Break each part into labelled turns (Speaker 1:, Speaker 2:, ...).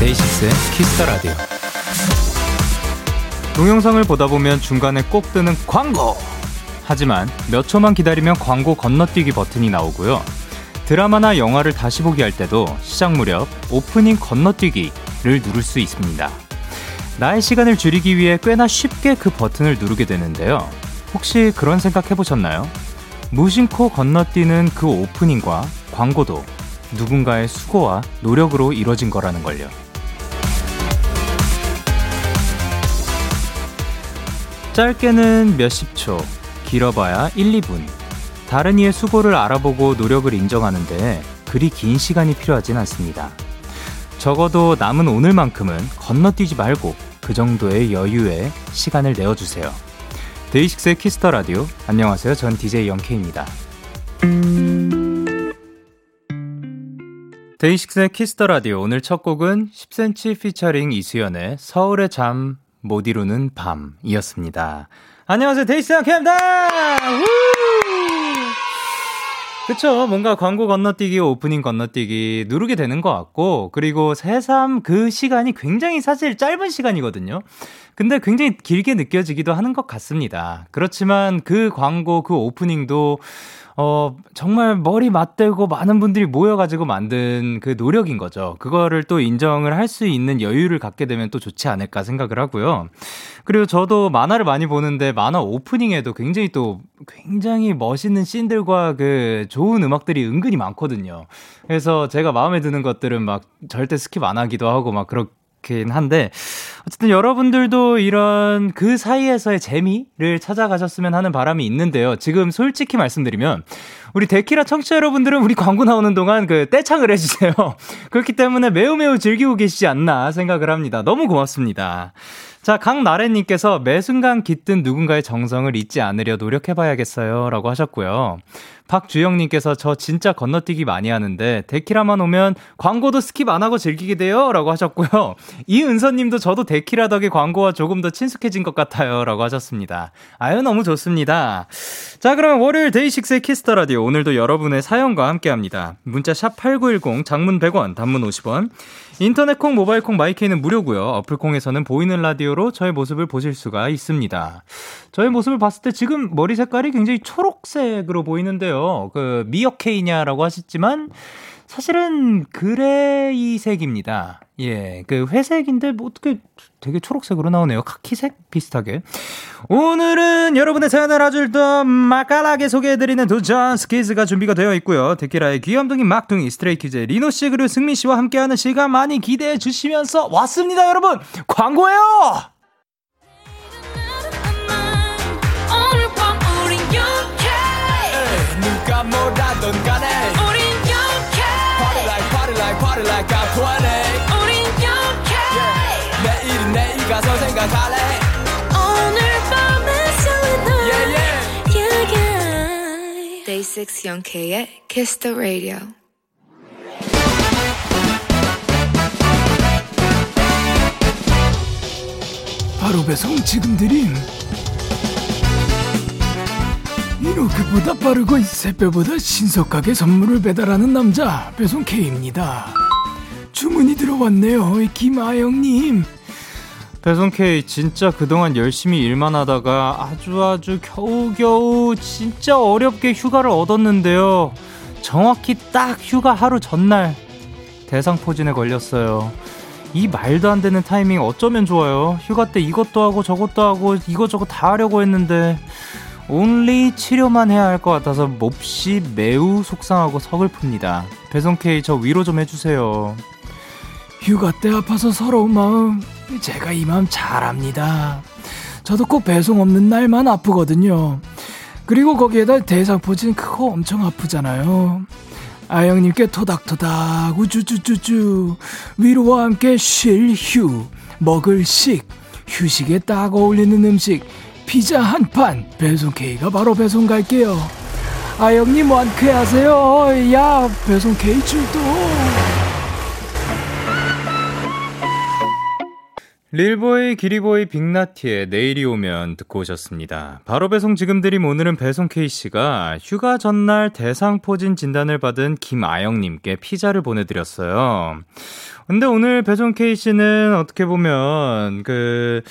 Speaker 1: DAY6의 Kiss the Radio. 동영상을 보다 보면 중간에 꼭 뜨는 광고! 하지만 몇 초만 기다리면 광고 건너뛰기 버튼이 나오고요. 드라마나 영화를 다시 보기 할 때도 시작 무렵 오프닝 건너뛰기를 누를 수 있습니다. 나의 시간을 줄이기 위해 꽤나 쉽게 그 버튼을 누르게 되는데요. 혹시 그런 생각 해보셨나요? 무심코 건너뛰는 그 오프닝과 광고도 누군가의 수고와 노력으로 이뤄진 거라는 걸요. 짧게는 몇십 초, 길어봐야 1, 2분. 다른 이의 수고를 알아보고 노력을 인정하는데 그리 긴 시간이 필요하진 않습니다. 적어도 남은 오늘만큼은 건너뛰지 말고 그 정도의 여유에 시간을 내어주세요. DAY6의 Kiss the Radio. 안녕하세요. 전 DJ Young K입니다. DAY6의 Kiss the Radio. 오늘 첫 곡은 10cm 피처링 이수현의 서울의 잠 못 이루는 밤이었습니다. 안녕하세요. DAY6 Young K입니다! 그쵸. 뭔가 광고 건너뛰기, 오프닝 건너뛰기 누르게 되는 것 같고, 그리고 새삼 그 시간이 굉장히 사실 짧은 시간이거든요. 근데 굉장히 길게 느껴지기도 하는 것 같습니다. 그렇지만 그 광고, 그 오프닝도 어, 정말 머리 맞대고 많은 분들이 모여가지고 만든 그 노력인 거죠. 그거를 또 인정을 할 수 있는 여유를 갖게 되면 또 좋지 않을까 생각을 하고요. 그리고 저도 만화를 많이 보는데 만화 오프닝에도 굉장히 또 굉장히 멋있는 씬들과 그 좋은 음악들이 은근히 많거든요. 그래서 제가 마음에 드는 것들은 막 절대 skip 안 하기도 하고 막 그렇 긴 한데 어쨌든 여러분들도 이런 그 사이에서의 재미를 찾아가셨으면 하는 바람이 있는데요. 지금 솔직히 말씀드리면 우리 데키라 청취자 여러분들은 우리 광고 나오는 동안 그 떼창을 해주세요. 그렇기 때문에 매우 매우 즐기고 계시지 않나 생각을 합니다. 너무 고맙습니다. 자, 강나래님께서 매 순간 깃든 누군가의 정성을 잊지 않으려 노력해봐야겠어요. 라고 하셨고요. 박주영님께서 저 진짜 건너뛰기 많이 하는데 데키라만 오면 광고도 skip 안 하고 즐기게 돼요. 라고 하셨고요. 이은서님도 저도 데키라 덕에 광고와 조금 더 친숙해진 것 같아요. 라고 하셨습니다. 아유, 너무 좋습니다. 자, 그러면 월요일 데이식스의 Kiss the Radio. 오늘도 여러분의 사연과 함께 합니다. 문자 샵 8910, 장문 100원, 단문 50원. 인터넷 콩, 모바일 콩, 마이케이는 무료고요. 어플 콩에서는 보이는 라디오로 저의 모습을 보실 수가 있습니다. 저의 모습을 봤을 때 지금 머리 색깔이 굉장히 초록색으로 보이는데요. 그 미역K냐라고 하셨지만 사실은 gray색입니다. 예, 그 회색인데 뭐 어떻게 되게 초록색으로 나오네요. 카키색 비슷하게. 오늘은 여러분의 사연을 아주 더 맛깔나게 소개해드리는 도전 스키즈가 준비가 되어 있고요. 데키라의 귀염둥이 막둥이 스트레이키즈 리노 씨 그리고 승민 씨와 함께하는 시간 많이 기대해 주시면서 왔습니다, 여러분. 광고예요.
Speaker 2: 누가 뭐라던 간에 우린 영케 Party like party like party like I'm 20 우린 영케 yeah. 내일은 내일 가서 생각할래 오늘 밤에 설레는 yeah, yeah. yeah, yeah. Day 6 영케의 Kiss the Radio
Speaker 3: 바로 배송 지금 드림 이렇게보다 빠르고 새벽보다 신속하게 선물을 배달하는 남자 배송 K입니다. 주문이 들어왔네요, 김아영님.
Speaker 1: 배송 K 진짜 그동안 열심히 일만 하다가 아주 아주 겨우겨우 진짜 어렵게 휴가를 얻었는데요. 정확히 딱 휴가 하루 전날 대상포진에 걸렸어요. 이 말도 안 되는 타이밍 어쩌면 좋아요. 휴가 때 이것도 하고 저것도 하고 이것저것 다 하려고 했는데 온리 치료만 해야 할 것 같아서 몹시 매우 속상하고 서글픕니다. 배송 K 저 위로 좀 해주세요.
Speaker 3: 휴가 때 아파서 서러운 마음 제가 이 마음 잘 압니다. 저도 꼭 배송 없는 날만 아프거든요. 그리고 거기에다 대상포진 그거 엄청 아프잖아요. 아영님께 토닥토닥 우쭈쭈쭈쭈 위로와 함께 쉴 휴 먹을 식 휴식에 딱 어울리는 음식 피자 한 판, 배송 K가 바로 배송 갈게요. 아, 형님, 완쾌 하세요. 야, 배송 K 출동.
Speaker 1: 릴보이 기리보이 빅나티의 내일이 오면 듣고 오셨습니다. 바로 배송 지금 드림 오늘은 배송 K씨가 휴가 전날 대상포진 진단을 받은 김아영님께 피자를 보내드렸어요. 근데 오늘 배송 K씨는 어떻게 보면 그,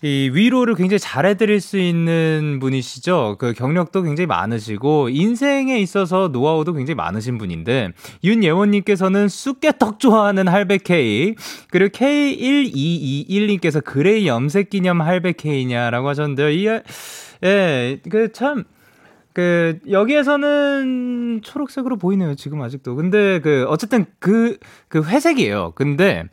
Speaker 1: 이 위로를 굉장히 잘해드릴 수 있는 분이시죠. 그 경력도 굉장히 많으시고 인생에 있어서 노하우도 굉장히 많으신 분인데 윤예원님께서는 쑥개떡 좋아하는 할배 K 그리고 K1221님께서 gray 염색 기념 할배 K냐라고 하셨는데요. 이 예, 그 참. 그 여기에서는 초록색으로 보이네요 지금 아직도 근데 그 어쨌든 그그 그 회색이에요 근데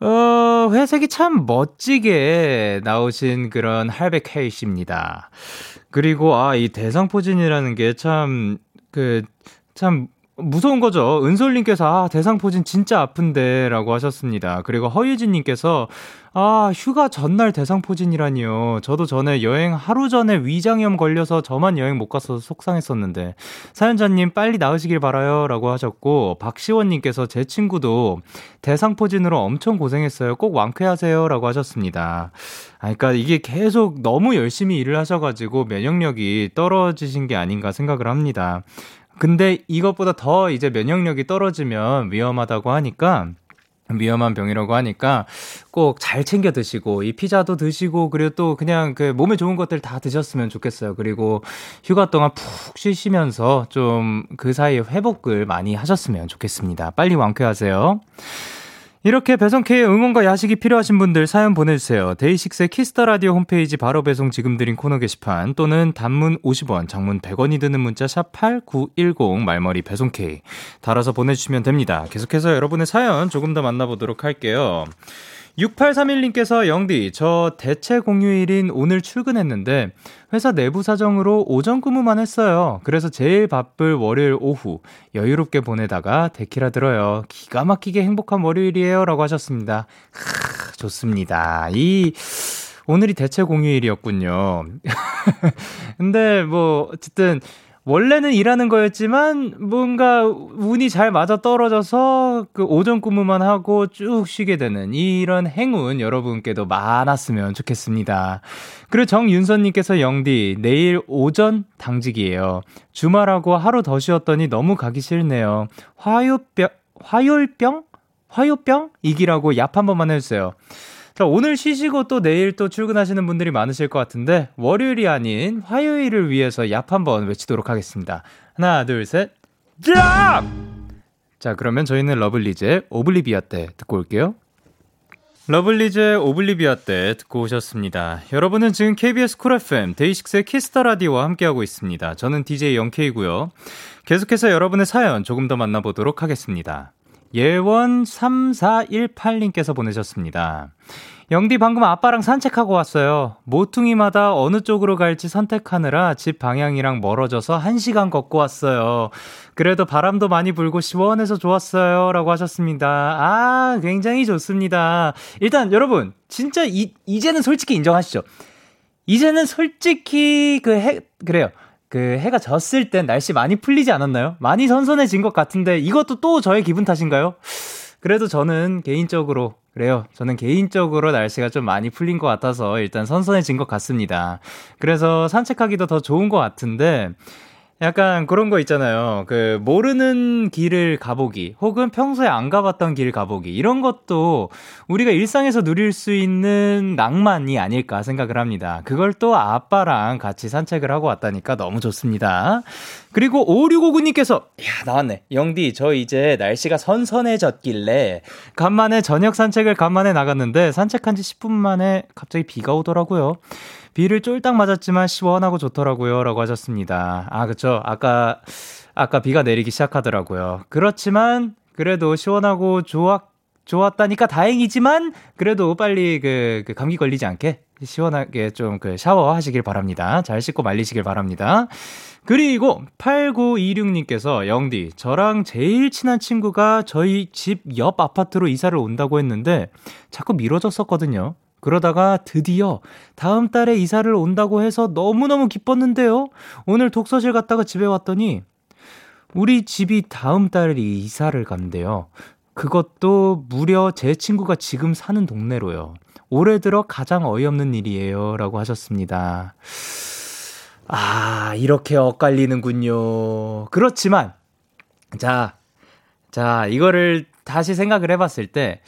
Speaker 1: 어, 회색이 참 멋지게 나오신 그런 할배 K씨입니다. 그리고, 아, 이 대상 포진이라는 게 참, 그, 참, 무서운 거죠. 은솔님께서, 아, 대상포진 진짜 아픈데, 라고 하셨습니다. 그리고 허유진님께서, 아, 휴가 전날 대상포진이라니요. 저도 전에 여행 하루 전에 위장염 걸려서 저만 여행 못 가서 속상했었는데. 사연자님 빨리 나으시길 바라요. 라고 하셨고, 박시원님께서 제 친구도 대상포진으로 엄청 고생했어요. 꼭 완쾌하세요. 라고 하셨습니다. 아, 그러니까 이게 계속 너무 열심히 일을 하셔가지고 면역력이 떨어지신 게 아닌가 생각을 합니다. 근데 이것보다 더 이제 면역력이 떨어지면 위험하다고 하니까 위험한 병이라고 하니까 꼭 잘 챙겨 드시고 이 피자도 드시고 그리고 또 그냥 그 몸에 좋은 것들 다 드셨으면 좋겠어요. 그리고 휴가 동안 푹 쉬시면서 좀 그 사이에 회복을 많이 하셨으면 좋겠습니다. 빨리 완쾌하세요. 이렇게 배송K의 응원과 야식이 필요하신 분들 사연 보내주세요. 데이식스의 Kiss the Radio 홈페이지 바로 배송 지금 드린 코너 게시판 또는 단문 50원, 장문 100원이 드는 문자 샵 8910 말머리 배송K 달아서 보내주시면 됩니다. 계속해서 여러분의 사연 조금 더 만나보도록 할게요. 6831님께서 영디, 저 대체 공휴일인 오늘 출근했는데 회사 내부 사정으로 오전 근무만 했어요. 그래서 제일 바쁠 월요일 오후 여유롭게 보내다가 데키라 들어요. 기가 막히게 행복한 월요일이에요. 라고 하셨습니다. 크, 좋습니다. 이, 오늘이 대체 공휴일이었군요. 근데 뭐, 어쨌든, 원래는 일하는 거였지만 뭔가 운이 잘 맞아 떨어져서 그 오전 근무만 하고 쭉 쉬게 되는 이런 행운 여러분께도 많았으면 좋겠습니다. 그리고 정윤선님께서 영디 내일 오전 당직이에요. 주말하고 하루 더 쉬었더니 너무 가기 싫네요. 화요병 화요병 화요병 이기라고 얍한 번만 해주세요. 자, 오늘 쉬시고 또 내일 또 출근하시는 분들이 많으실 것 같은데, 월요일이 아닌 화요일을 위해서 얍 한번 외치도록 하겠습니다. 하나, 둘, 셋, 얍! 자, 그러면 저희는 러블리즈의 Obliviate 듣고 올게요. 러블리즈의 Obliviate 듣고 오셨습니다. 여러분은 지금 KBS Cool FM 데이식스의 Kiss the Radio와 함께하고 있습니다. 저는 DJ 영케이고요. 계속해서 여러분의 사연 조금 더 만나보도록 하겠습니다. 예원 3418님께서 보내셨습니다. 영디 방금 아빠랑 산책하고 왔어요. 모퉁이마다 어느 쪽으로 갈지 선택하느라 집 방향이랑 멀어져서 1시간 걷고 왔어요. 그래도 바람도 많이 불고 시원해서 좋았어요. 라고 하셨습니다. 아, 굉장히 좋습니다. 일단 여러분, 진짜 이, 이제는 솔직히 인정하시죠? 이제는 솔직히 그 해, 그래요. 그 해가 졌을 땐 날씨 많이 풀리지 않았나요? 많이 선선해진 것 같은데 이것도 또 저의 기분 탓인가요? 그래도 저는 개인적으로 그래요. 저는 개인적으로 날씨가 좀 많이 풀린 것 같아서 일단 선선해진 것 같습니다. 그래서 산책하기도 더 좋은 것 같은데 약간 그런 거 있잖아요. 그 모르는 길을 가보기 혹은 평소에 안 가봤던 길 가보기 이런 것도 우리가 일상에서 누릴 수 있는 낭만이 아닐까 생각을 합니다. 그걸 또 아빠랑 같이 산책을 하고 왔다니까 너무 좋습니다. 그리고 5659님께서 야 나왔네. 영디 저 이제 날씨가 선선해졌길래 간만에 저녁 산책을 간만에 나갔는데 산책한 지 10분 만에 갑자기 비가 오더라고요. 비를 쫄딱 맞았지만 시원하고 좋더라고요. 라고 하셨습니다. 아, 그쵸. 아까, 아까 비가 내리기 시작하더라고요. 그렇지만, 그래도 시원하고 좋았, 좋았다니까 다행이지만, 그래도 빨리 그, 그 감기 걸리지 않게 시원하게 좀 그 샤워 하시길 바랍니다. 잘 씻고 말리시길 바랍니다. 그리고 8926님께서 영디, 저랑 제일 친한 친구가 저희 집 옆 아파트로 이사를 온다고 했는데 자꾸 미뤄졌었거든요. 그러다가 드디어 다음 달에 이사를 온다고 해서 너무너무 기뻤는데요. 오늘 독서실 갔다가 집에 왔더니 우리 집이 다음 달에 이사를 간대요. 그것도 무려 제 친구가 지금 사는 동네로요. 올해 들어 가장 어이없는 일이에요. 라고 하셨습니다. 아, 이렇게 엇갈리는군요. 그렇지만, 자, 자, 이거를 다시 생각을 해봤을 때,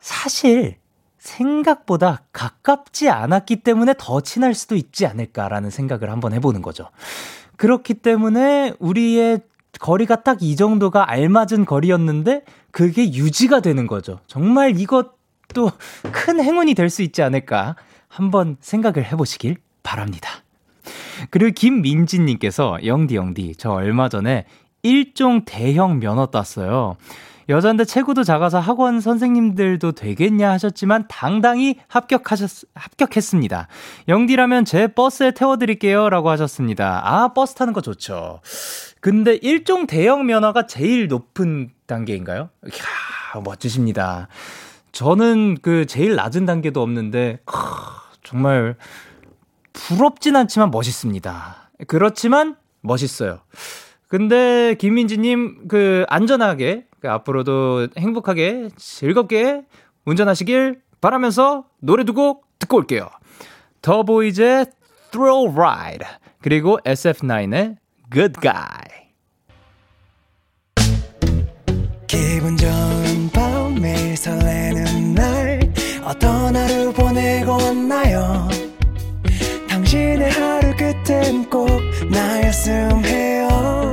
Speaker 1: 사실, 생각보다 가깝지 않았기 때문에 더 친할 수도 있지 않을까라는 생각을 한번 해보는 거죠. 그렇기 때문에 우리의 거리가 딱 이 정도가 알맞은 거리였는데 그게 유지가 되는 거죠. 정말 이것도 큰 행운이 될 수 있지 않을까 한번 생각을 해보시길 바랍니다. 그리고 김민지님께서 영디 영디 저 얼마 전에 일종 대형 면허 땄어요. 여잔데 체구도 작아서 학원 선생님들도 되겠냐 하셨지만 당당히 합격하셨, 합격했습니다. 영디라면 제 버스에 태워드릴게요. 라고 하셨습니다. 아, 버스 타는 거 좋죠. 근데 일종 대형 면허가 제일 높은 단계인가요? 이야, 멋지십니다. 저는 그 제일 낮은 단계도 없는데, 크, 정말 부럽진 않지만 멋있습니다. 그렇지만 멋있어요. 근데 김민지님 그 안전하게 그 앞으로도 행복하게 즐겁게 운전하시길 바라면서 노래 두 곡 듣고 올게요. 더 보이즈의 Thrill Ride 그리고 SF9의 Good Guy.
Speaker 2: 기분 좋은 밤 매일 설레는 날 어떤 하루 보내고 왔나요? 당신의 하루 끝엔 꼭 나였음 해요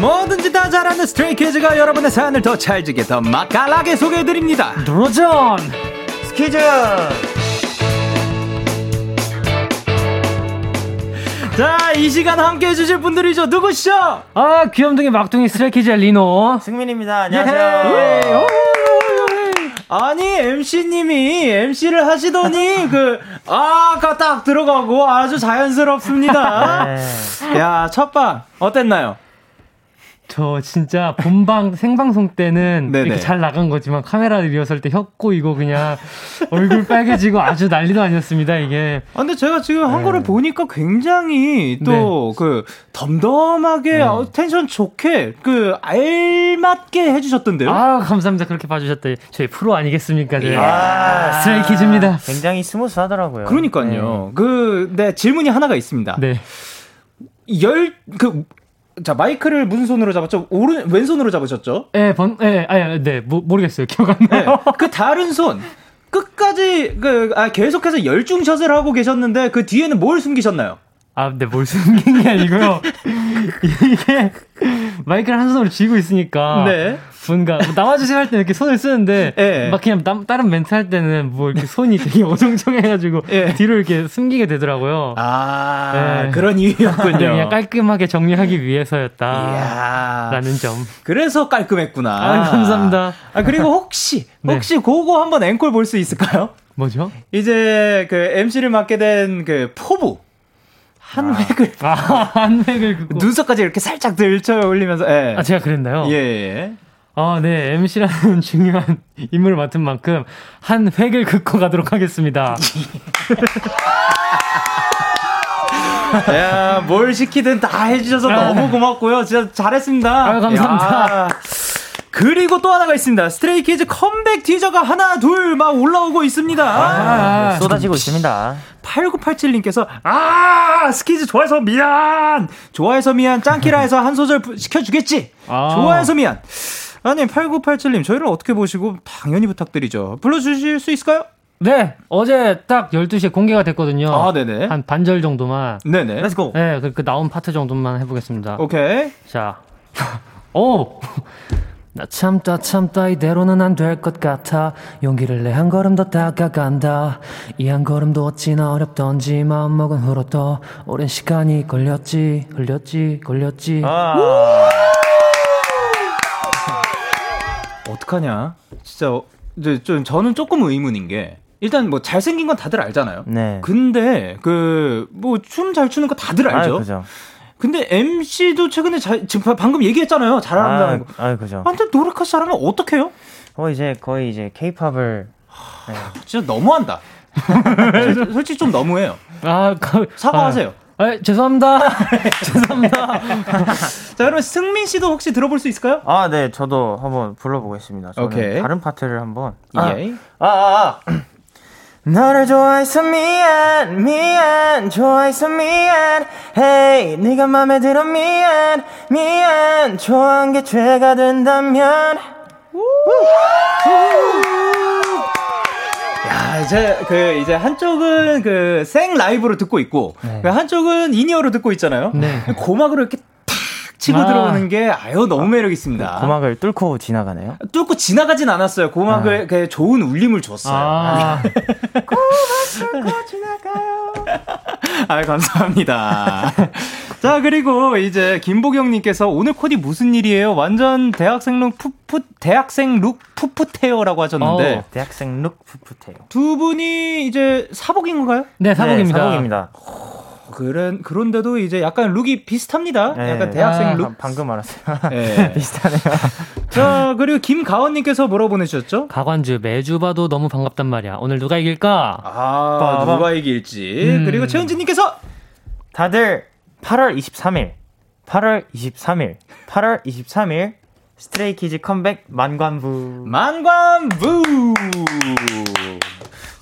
Speaker 1: 뭐든지 다 잘하는 스트레이키즈가 여러분의 사연을 더 찰지게 더 맛깔나게 소개해드립니다
Speaker 3: 도전!
Speaker 1: 스키즈 자, 이 시간 함께 해주실 분들이죠. 누구시죠?
Speaker 3: 아, 귀염둥이 막둥이 스트레이키즈의 리노.
Speaker 4: 승민입니다.
Speaker 1: 예.
Speaker 4: 안녕하세요.
Speaker 1: 아니, MC님이 MC를 하시더니, 그, 아가 딱 들어가고 아주 자연스럽습니다.
Speaker 4: 네.
Speaker 1: 야, 첫방, 어땠나요?
Speaker 5: 저 진짜 본방 생방송 때는
Speaker 1: 네네.
Speaker 5: 이렇게 잘 나간 거지만 카메라 리허설 때혀 꼬이고 그냥 얼굴 빨개지고 아주 난리도 아니었습니다 이게
Speaker 1: 아, 근데 제가 지금 한
Speaker 5: 네.
Speaker 1: 거를 보니까 굉장히 또그 덤덤하게
Speaker 5: 네.
Speaker 1: 어, 텐션 좋게 그 알맞게 해주셨던데요.
Speaker 5: 아 감사합니다 그렇게 봐주셨다 저희 프로 아니겠습니까 저희
Speaker 4: 아,
Speaker 5: 스트레이키즈입니다
Speaker 4: 굉장히 smooth하더라고요.
Speaker 1: 그러니까요. 그, 네, 질문이 하나가 있습니다.
Speaker 5: 네
Speaker 1: 열, 그, 자, 마이크를 무슨 손으로 잡았죠? 오른, 왼손으로 잡으셨죠?
Speaker 5: 예, 번, 예, 아니, 네, 모, 모르겠어요. 기억 안
Speaker 1: 네.
Speaker 5: 나요.
Speaker 1: 그 다른 손. 끝까지, 그, 아, 계속해서 열중쉬엇을 하고 계셨는데, 그 뒤에는 뭘 숨기셨나요?
Speaker 5: 아, 네, 뭘 숨긴 게 아니고요. 이게 마이크를 한 손으로 쥐고 있으니까.
Speaker 1: 네.
Speaker 5: 뭔가 뭐 나와주세요 할때 이렇게 손을 쓰는데
Speaker 1: 예.
Speaker 5: 막 그냥 남- 다른 멘트 할 때는 뭐 이렇게 손이 되게 어정쩡해가지고
Speaker 1: 예.
Speaker 5: 뒤로 이렇게 숨기게 되더라고요.
Speaker 1: 아,
Speaker 5: 네.
Speaker 1: 그런 이유였군요.
Speaker 5: 네, 그냥 깔끔하게 정리하기 위해서였다라는. 점.
Speaker 1: 그래서 깔끔했구나.
Speaker 5: 아, 감사합니다.
Speaker 1: 아, 그리고 혹시,
Speaker 5: 네.
Speaker 1: 혹시 그거 한번 앵콜 볼 수 있을까요?
Speaker 5: 뭐죠?
Speaker 1: 이제 그 MC를 맡게 된 그 포부. 한 획을,
Speaker 5: 아, 한 획을 긋고.
Speaker 1: 눈썹까지 이렇게 살짝 들쳐 올리면서, 예.
Speaker 5: 아, 제가 그랬나요?
Speaker 1: 예, 예.
Speaker 5: 아, 네. MC라는 중요한 임무를 맡은 만큼 한 획을 긋고 가도록 하겠습니다.
Speaker 1: 야, 뭘 시키든 다 해주셔서 너무 고맙고요. 진짜 잘했습니다.
Speaker 5: 아유, 감사합니다.
Speaker 1: 야. 그리고 또 하나가 있습니다. 스트레이키즈 컴백 teaser가 하나, 둘 막 올라오고 있습니다.
Speaker 5: 아,
Speaker 4: 쏟아지고 있습니다.
Speaker 1: 8987님께서 아 스키즈 좋아해서 미안 좋아해서 미안 짱키라에서 한 소절 부- 시켜주겠지
Speaker 5: 아.
Speaker 1: 좋아해서 미안 아니 8987님 저희를 어떻게 보시고 당연히 부탁드리죠 불러주실 수 있을까요?
Speaker 5: 네. 어제 딱 12시에 공개가 됐거든요.
Speaker 1: 아 네네
Speaker 5: 한 반절 정도만.
Speaker 1: 네네
Speaker 4: let's go.
Speaker 5: 네, 그, 그 나온 파트 정도만 해보겠습니다.
Speaker 1: 오케이
Speaker 5: 자, 오! 나 참다 참다 이대로는 안 될 것 같아 용기를 내 한 걸음 더 다가간다 이 한 걸음도 어찌나 어렵던지 마음먹은 후로 또 오랜 시간이 걸렸지 걸렸지 걸렸지
Speaker 4: 아,
Speaker 1: 어떡하냐? 진짜 어, 이제 좀 저는 조금 의문인 게 일단 뭐 잘생긴 건 다들 알잖아요.
Speaker 4: 네.
Speaker 1: 근데 그 뭐 춤 잘 추는 거 다들 알죠.
Speaker 4: 아, 그죠.
Speaker 1: 근데 MC도 최근에 잘 지금 바- 방금 얘기했잖아요. 잘한다는 거.
Speaker 4: 아, 아, 그죠.
Speaker 1: 아, 근데 노력하지 않으면 어떡해요?
Speaker 4: 어, 이제 거의 이제 케이팝을
Speaker 1: 진짜 너무한다. 솔- 솔직히 좀 너무해요.
Speaker 5: 아, 가,
Speaker 1: 사과하세요.
Speaker 5: 아, 아, 죄송합니다 죄송합니다
Speaker 1: 자, 그러면 승민 씨도 혹시 들어볼 수 있을까요?
Speaker 4: 아, 네, 저도 한번 불러보겠습니다. 저는
Speaker 1: 오케이.
Speaker 4: 다른 파트를 한번. 아,
Speaker 1: 예.
Speaker 4: 아, 아, 아. 너를 좋아해서 미안, 미안, 좋아해서 미안. Hey, 네가 맘에 들어 미안, 미안. 좋아한 게 죄가 된다면.
Speaker 1: 야, 이제 그 이제 한쪽은 그 생 라이브로 듣고 있고 그 한쪽은 in-ear로 듣고 있잖아요.
Speaker 5: 네.
Speaker 1: 고막으로 이렇게 탁 치고
Speaker 5: 아.
Speaker 1: 들어오는 게 아유 너무 매력 있습니다
Speaker 4: 고막을 뚫고 지나가네요.
Speaker 1: 뚫고 지나가진 않았어요. 고막을 그 좋은 울림을 줬어요.
Speaker 5: 아,
Speaker 1: 아, 감사합니다. 자, 그리고 이제 김보경님께서 오늘 코디 무슨 일이에요? 완전 대학생 룩 풋풋, 대학생 룩 풋풋해요라고 하셨는데,
Speaker 5: 어.
Speaker 4: 대학생 룩 풋풋해요.
Speaker 1: 두 분이 이제 사복인 건가요?
Speaker 5: 네 사복입니다
Speaker 4: 네, 사복입니다.
Speaker 1: 그런, 그런데도 이제 약간 룩이 비슷합니다.
Speaker 4: 네.
Speaker 1: 약간 대학생
Speaker 5: 아,
Speaker 1: 룩.
Speaker 4: 방금 알았어요.
Speaker 1: 예.
Speaker 4: 비슷하네요.
Speaker 1: 자, 그리고 김가원님께서 뭐라고 보내주셨죠?
Speaker 5: 가관주 매주 봐도 너무 반갑단 말이야 오늘 누가 이길까
Speaker 1: 아,
Speaker 4: 빠밤.
Speaker 1: 누가 이길지.
Speaker 5: 음.
Speaker 1: 그리고 최은진님께서
Speaker 4: 다들 8월 23일, 8월 23일, 8월 23일 스트레이키즈 컴백 만관부.
Speaker 1: 만관부!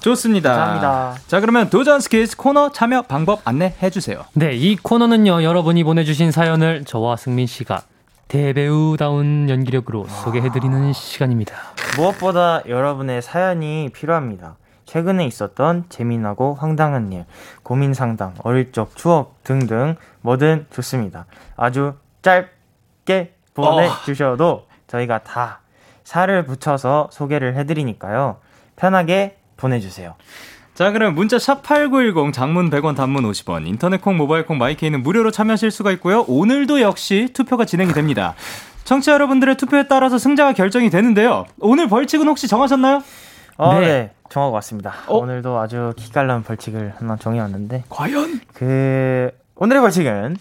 Speaker 1: 좋습니다.
Speaker 4: 감사합니다.
Speaker 1: 자, 그러면 도전 스키즈 코너 참여 방법 안내해 주세요.
Speaker 5: 네, 이 코너는요, 여러분이 보내주신 사연을 저와 승민 씨가 대배우다운 연기력으로 소개해드리는 시간입니다.
Speaker 4: 무엇보다 여러분의 사연이 필요합니다. 최근에 있었던 재미나고 황당한 일, 고민 상담, 어릴 적 추억 등등 뭐든 좋습니다. 아주 짧게 보내주셔도 저희가 다 살을 붙여서 소개를 해드리니까요. 편하게 보내주세요.
Speaker 1: 자, 그럼 문자 샵 8910 장문 100원 단문 50원 인터넷 콩 모바일 콩 마이케이는 무료로 참여하실 수가 있고요. 오늘도 역시 투표가 진행이 됩니다. 청취자 여러분들의 투표에 따라서 승자가 결정이 되는데요. 오늘 벌칙은 혹시 정하셨나요?
Speaker 4: 어,
Speaker 5: 네.
Speaker 4: 네. 정하고 왔습니다.
Speaker 1: 어?
Speaker 4: 오늘도 아주 기깔난 벌칙을 하나 정해왔는데
Speaker 1: 과연?
Speaker 4: 그 오늘의 벌칙은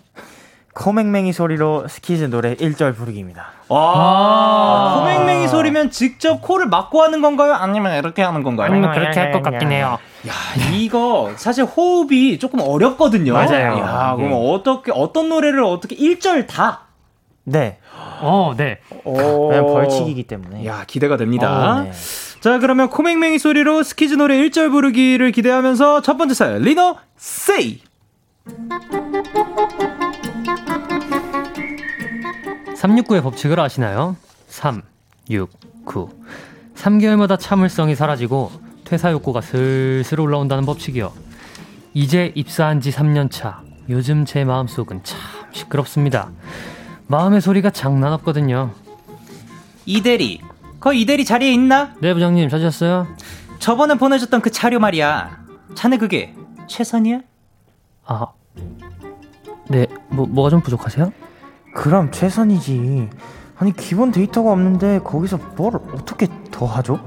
Speaker 4: 코맹맹이 소리로 스키즈 노래 1절 부르기입니다.
Speaker 1: 와, 코맹맹이 소리면 직접 코를 막고 하는 건가요? 아니면 이렇게 하는 건가요?
Speaker 5: 아니면 그렇게 할 것 같긴 해요.
Speaker 1: 야, 이거 사실 호흡이 조금 어렵거든요.
Speaker 4: 맞아요.
Speaker 1: 야,
Speaker 4: 네.
Speaker 1: 그럼 어떻게 어떤 노래를 어떻게 1절 다?
Speaker 4: 네.
Speaker 5: 어, 네.
Speaker 4: 그냥 벌칙이기 때문에.
Speaker 1: 야, 기대가 됩니다.
Speaker 4: 어, 네.
Speaker 1: 자, 그러면 코맹맹이 소리로 스키즈 노래 1절 부르기를 기대하면서 첫 번째 사연 리너 세이.
Speaker 5: 369의 법칙을 아시나요? 3, 6, 9. 3개월마다 참을성이 사라지고 퇴사 욕구가 슬슬 올라온다는 법칙이요. 이제 입사한 지 3년 차. 요즘 제 마음속은 참 시끄럽습니다. 마음의 소리가 장난 없거든요.
Speaker 1: 이대리. 거 이대리 자리에 있나?
Speaker 5: 네, 부장님 찾으셨어요?
Speaker 1: 저번에 보내줬던 그 자료 말이야. 자네 그게 최선이야?
Speaker 5: 아, 네, 뭐, 뭐가 좀 부족하세요?
Speaker 4: 그럼 최선이지. 아니 기본 데이터가 없는데 거기서 뭘 어떻게 더 하죠?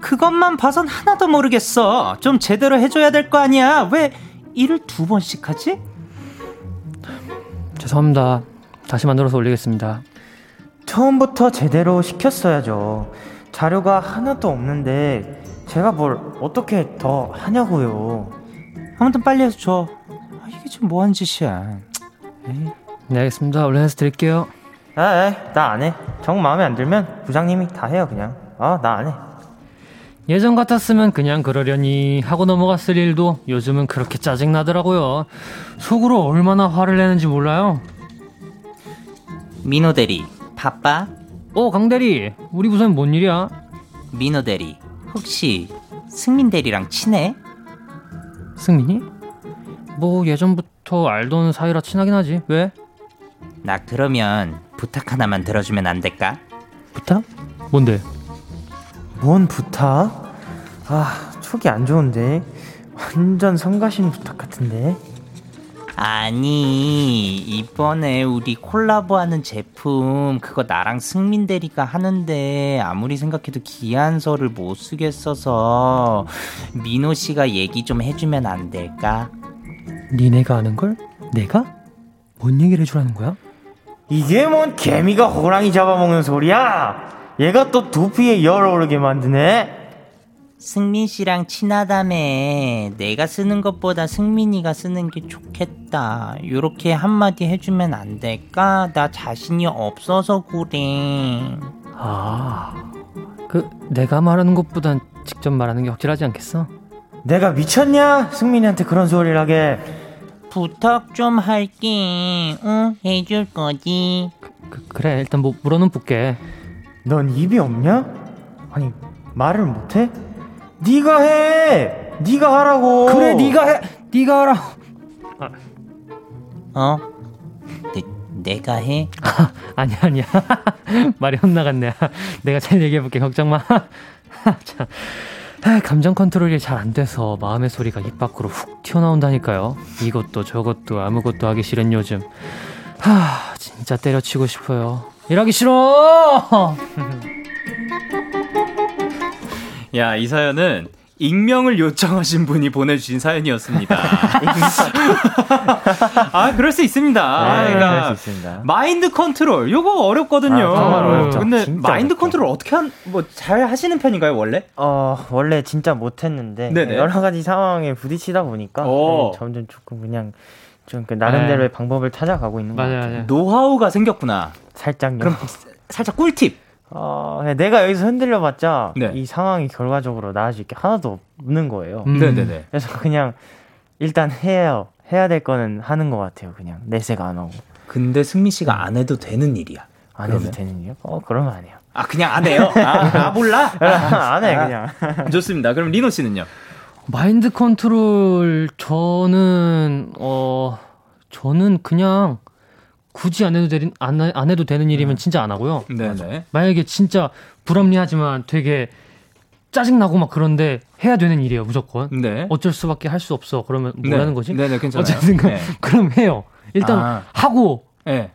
Speaker 1: 그것만 봐선 하나도 모르겠어. 좀 제대로 해줘야 될 거 아니야. 왜 일을 두 번씩 하지?
Speaker 5: 죄송합니다. 다시 만들어서 올리겠습니다.
Speaker 4: 처음부터 제대로 시켰어야죠. 자료가 하나도 없는데 제가 뭘 어떻게 더 하냐고요.
Speaker 1: 아무튼 빨리 해서 줘. 아, 이게 지금 뭐한 짓이야.
Speaker 5: 네, 알겠습니다. 얼른 해서 드릴게요.
Speaker 4: 아, 나 안 해. 정 마음에 안 들면 부장님이 다 해요 그냥. 아, 나 안 해.
Speaker 5: 예전 같았으면 그냥 그러려니 하고 넘어갔을 일도 요즘은 그렇게 짜증나더라고요. 속으로 얼마나 화를 내는지 몰라요.
Speaker 6: 민호 대리 바빠?
Speaker 5: 어, 강 대리, 우리 부서엔 뭔 일이야?
Speaker 6: 민호 대리 혹시 승민 대리랑 친해?
Speaker 5: 승민이? 뭐 예전부터 알던 사이라 친하긴 하지. 왜?
Speaker 6: 나 그러면 부탁 하나만 들어주면 안 될까?
Speaker 5: 부탁? 뭔데?
Speaker 4: 뭔 부탁? 아, 촉이 안 좋은데. 완전 성가신 부탁 같은데.
Speaker 6: 아니 이번에 우리 콜라보하는 제품 그거 나랑 승민 대리가 하는데 아무리 생각해도 기한서를 못 쓰겠어서 민호 씨가 얘기 좀 해주면 안 될까?
Speaker 5: 니네가 아는 걸? 내가? 뭔 얘기를 해주라는 거야?
Speaker 4: 이게 뭔 개미가 호랑이 잡아먹는 소리야? 얘가 또 두피에 열 오르게 만드네?
Speaker 6: 승민 씨랑 친하다며 내가 쓰는 것보다 승민이가 쓰는 게 좋겠다 요렇게 한마디 해주면 안 될까? 나 자신이 없어서 그래
Speaker 5: 아, 그 내가 말하는 것보단 직접 말하는 게 확실하지 않겠어?
Speaker 4: 내가 미쳤냐? 승민이한테 그런 소리를 하게.
Speaker 6: 부탁 좀 할게 응 해줄 거지
Speaker 5: 그, 그래 일단 뭐 물어는 볼게.
Speaker 4: 넌 입이 없냐? 아니, 말을 못해? 네가 해! 네가 하라고!
Speaker 5: 그래 네가 해, 네가 하라.
Speaker 6: 어? 내, 내가 해?
Speaker 5: 아니야 아니야 말이 헛나갔네. 내가 잘 얘기해볼게 걱정 마. 자, 아, 감정 컨트롤이 잘 안 돼서 마음의 소리가 입 밖으로 훅 튀어나온다니까요. 이것도 저것도 아무것도 하기 싫은 요즘. 하 진짜 때려치고 싶어요. 일하기 싫어.
Speaker 1: 야, 이 사연은 익명을 요청하신 분이 보내주신 사연이었습니다. 아, 그럴 수 있습니다. 아,
Speaker 4: 네,
Speaker 1: 그러니까
Speaker 4: 그럴 수 있습니다.
Speaker 1: 마인드 컨트롤, 요거 어렵거든요.
Speaker 4: 아, 정말 어렵죠.
Speaker 1: 근데 마인드
Speaker 4: 어렵죠.
Speaker 1: 컨트롤 어떻게 한, 뭐, 잘 하시는 편인가요, 원래?
Speaker 4: 어, 원래 진짜 못했는데,
Speaker 1: 네네.
Speaker 4: 여러 가지 상황에 부딪히다 보니까,
Speaker 1: 오.
Speaker 4: 네, 점점 조금 그냥, 좀그 나름대로의
Speaker 5: 네.
Speaker 4: 방법을 찾아가고 있는 것
Speaker 5: 맞아요
Speaker 4: 같아요.
Speaker 5: 맞아요.
Speaker 1: 노하우가 생겼구나.
Speaker 4: 살짝요.
Speaker 1: 그럼 살짝 꿀팁.
Speaker 4: 어, 그냥 내가 여기서 흔들려봤자,
Speaker 1: 네.
Speaker 4: 이 상황이 결과적으로 나아질 게 하나도 없는 거예요.
Speaker 5: 음.
Speaker 1: 네네네.
Speaker 4: 그래서 그냥, 일단 해요. 해야 될 거는 하는 것 같아요. 그냥 내색 안 하고.
Speaker 1: 근데 승민 씨가 안 해도 되는 일이야.
Speaker 4: 안 해도
Speaker 1: 그러면?
Speaker 4: 되는 일? 어, 그러면 안 해요.
Speaker 1: 아, 그냥 안 해요? 아, 아, 몰라?
Speaker 4: 안 해, 그냥.
Speaker 1: 좋습니다. 그럼 리노 씨는요?
Speaker 5: 마인드 컨트롤 저는 어 저는 그냥 굳이 안 해도 되는 안, 안 해도 되는 일이면 진짜 안 하고요.
Speaker 1: 네네.
Speaker 5: 만약에 진짜 불합리하지만 되게 짜증 나고 막 그런데 해야 되는 일이에요 무조건.
Speaker 1: 네.
Speaker 5: 어쩔 수밖에 할 수 없어. 그러면 뭐라는 거지?
Speaker 1: 네네, 괜찮아요.
Speaker 5: 어쨌든 그,
Speaker 1: 네.
Speaker 5: 그럼 해요. 일단
Speaker 1: 아.
Speaker 5: 하고
Speaker 1: 네.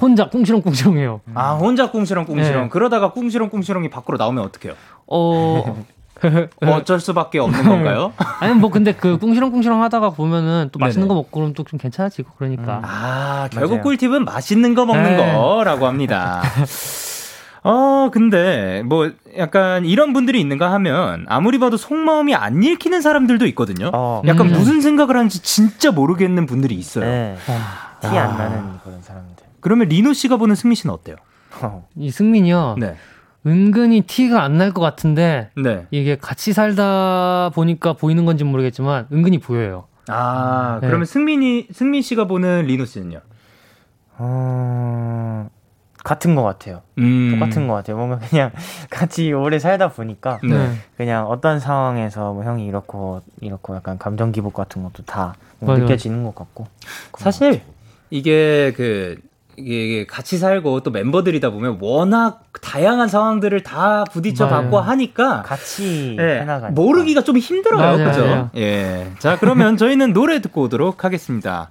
Speaker 5: 혼자 꿍시렁꿍시렁 해요.
Speaker 1: 아, 혼자 꿍시렁꿍시렁.
Speaker 5: 네.
Speaker 1: 그러다가 꿍시렁꿍시렁이 밖으로 나오면 어떡해요?
Speaker 5: 어
Speaker 1: 어쩔 수밖에 없는 건가요?
Speaker 5: 아니 뭐 근데 그 꿍시렁꿍시렁 하다가 보면은 또 맛있는
Speaker 1: 네네.
Speaker 5: 거 먹고 그러면 또좀 괜찮아지고 그러니까.
Speaker 1: 아, 결국
Speaker 4: 맞아요.
Speaker 1: 꿀팁은 맛있는 거 먹는
Speaker 5: 네.
Speaker 1: 거라고 합니다. 어, 근데 뭐 약간 이런 분들이 있는가 하면 아무리 봐도 속마음이 안 읽히는 사람들도 있거든요.
Speaker 4: 어,
Speaker 1: 약간
Speaker 5: 음.
Speaker 1: 무슨 생각을 하는지 진짜 모르겠는 분들이 있어요.
Speaker 4: 네.
Speaker 5: 아,
Speaker 4: 티안 나는 그런 사람들.
Speaker 1: 그러면 리노 씨가 보는 승민 씨는 어때요?
Speaker 4: 어.
Speaker 5: 이 승민이요.
Speaker 1: 네.
Speaker 5: 은근히 티가 안 날 것 같은데
Speaker 1: 네.
Speaker 5: 이게 같이 살다 보니까 보이는 건지 모르겠지만 은근히 보여요.
Speaker 1: 아,
Speaker 5: 네.
Speaker 1: 그러면 승민이 승민 씨가 보는 리노 씨는요?
Speaker 4: 어, 같은 것 같아요.
Speaker 1: 음.
Speaker 4: 똑같은 것 같아요. 뭔가 그냥 같이 오래 살다 보니까
Speaker 1: 네.
Speaker 4: 그냥 어떤 상황에서 뭐 형이 이렇고 이렇고 약간 감정 기복 같은 것도 다 뭔가
Speaker 5: 맞아요.
Speaker 4: 느껴지는 것 같고.
Speaker 1: 사실 이게 그 이게 같이 살고 또 멤버들이다 보면 워낙 다양한 상황들을 다 부딪혀. 받고 하니까
Speaker 4: 같이
Speaker 1: 예. 모르기가 좀 힘들어요.
Speaker 5: 맞아요,
Speaker 1: 그죠?
Speaker 5: 맞아요.
Speaker 1: 예. 자, 그러면 저희는 노래 듣고 오도록 하겠습니다.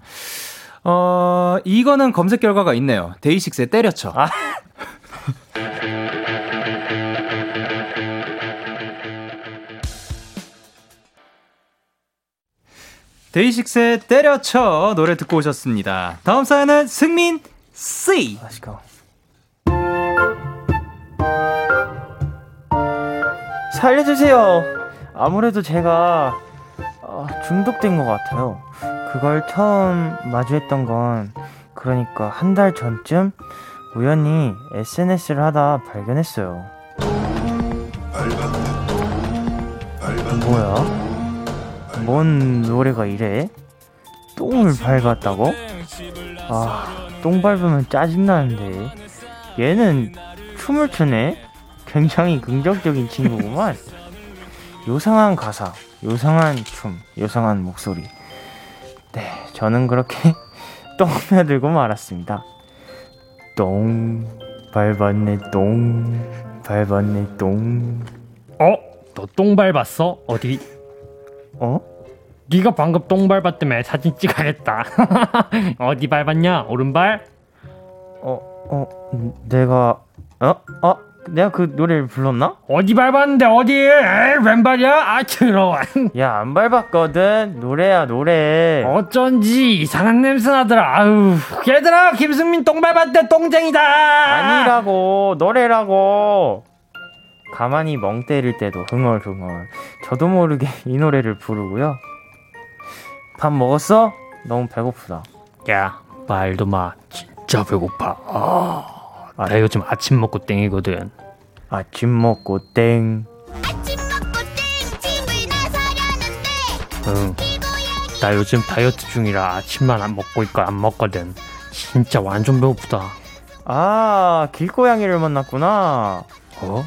Speaker 1: 어, 이거는 검색 결과가 있네요. 데이식스의 때려쳐.
Speaker 4: 아.
Speaker 1: 데이식스의 때려쳐 노래 듣고 오셨습니다. 다음 사연은 승민 C.
Speaker 4: Let's go. 살려주세요. 아무래도 제가 어, 중독된 것 같아요. 그걸 처음 마주했던 건 그러니까 한 달 전쯤 우연히 SNS를 하다 발견했어요. 뭐야? 뭔 노래가 이래? 똥을 밟았다고? 아, 똥 밟으면 짜증나는데. 얘는 춤을 추네? 굉장히 긍정적인 친구구만. 요상한 가사, 요상한 춤, 요상한 목소리. 네, 저는 그렇게 똥 빼들고 말았습니다. 똥 밟았네 똥 밟았네 똥
Speaker 5: 어? 너 똥 밟았어? 어디?
Speaker 4: 어?
Speaker 5: 네가 방금 똥 밟았다며 사진 찍어야겠다. 어디 밟았냐? 오른발?
Speaker 4: 어? 어? 내가 어? 어? 내가 그 노래를 불렀나?
Speaker 5: 어디 밟았는데 어디? 에이, 왼발이야? 아 더러워.
Speaker 4: 야 안 밟았거든 노래야 노래
Speaker 5: 어쩐지 이상한 냄새 나더라. 아유, 얘들아 김승민 똥 밟았대 똥쟁이다.
Speaker 4: 아니라고 노래라고 가만히 멍 때릴 때도 흥얼흥얼 저도 모르게 이 노래를 부르고요 밥 먹었어? 너무 배고프다
Speaker 5: 야 말도 마. 진짜 배고파. 아, 나 요즘 아침 먹고 땡이거든.
Speaker 4: 아침 먹고 땡
Speaker 5: 응. 나 요즘 다이어트 중이라 아침만 안 먹고 있고 안 먹거든. 진짜 완전 배고프다.
Speaker 4: 아, 길고양이를 만났구나.
Speaker 5: 어?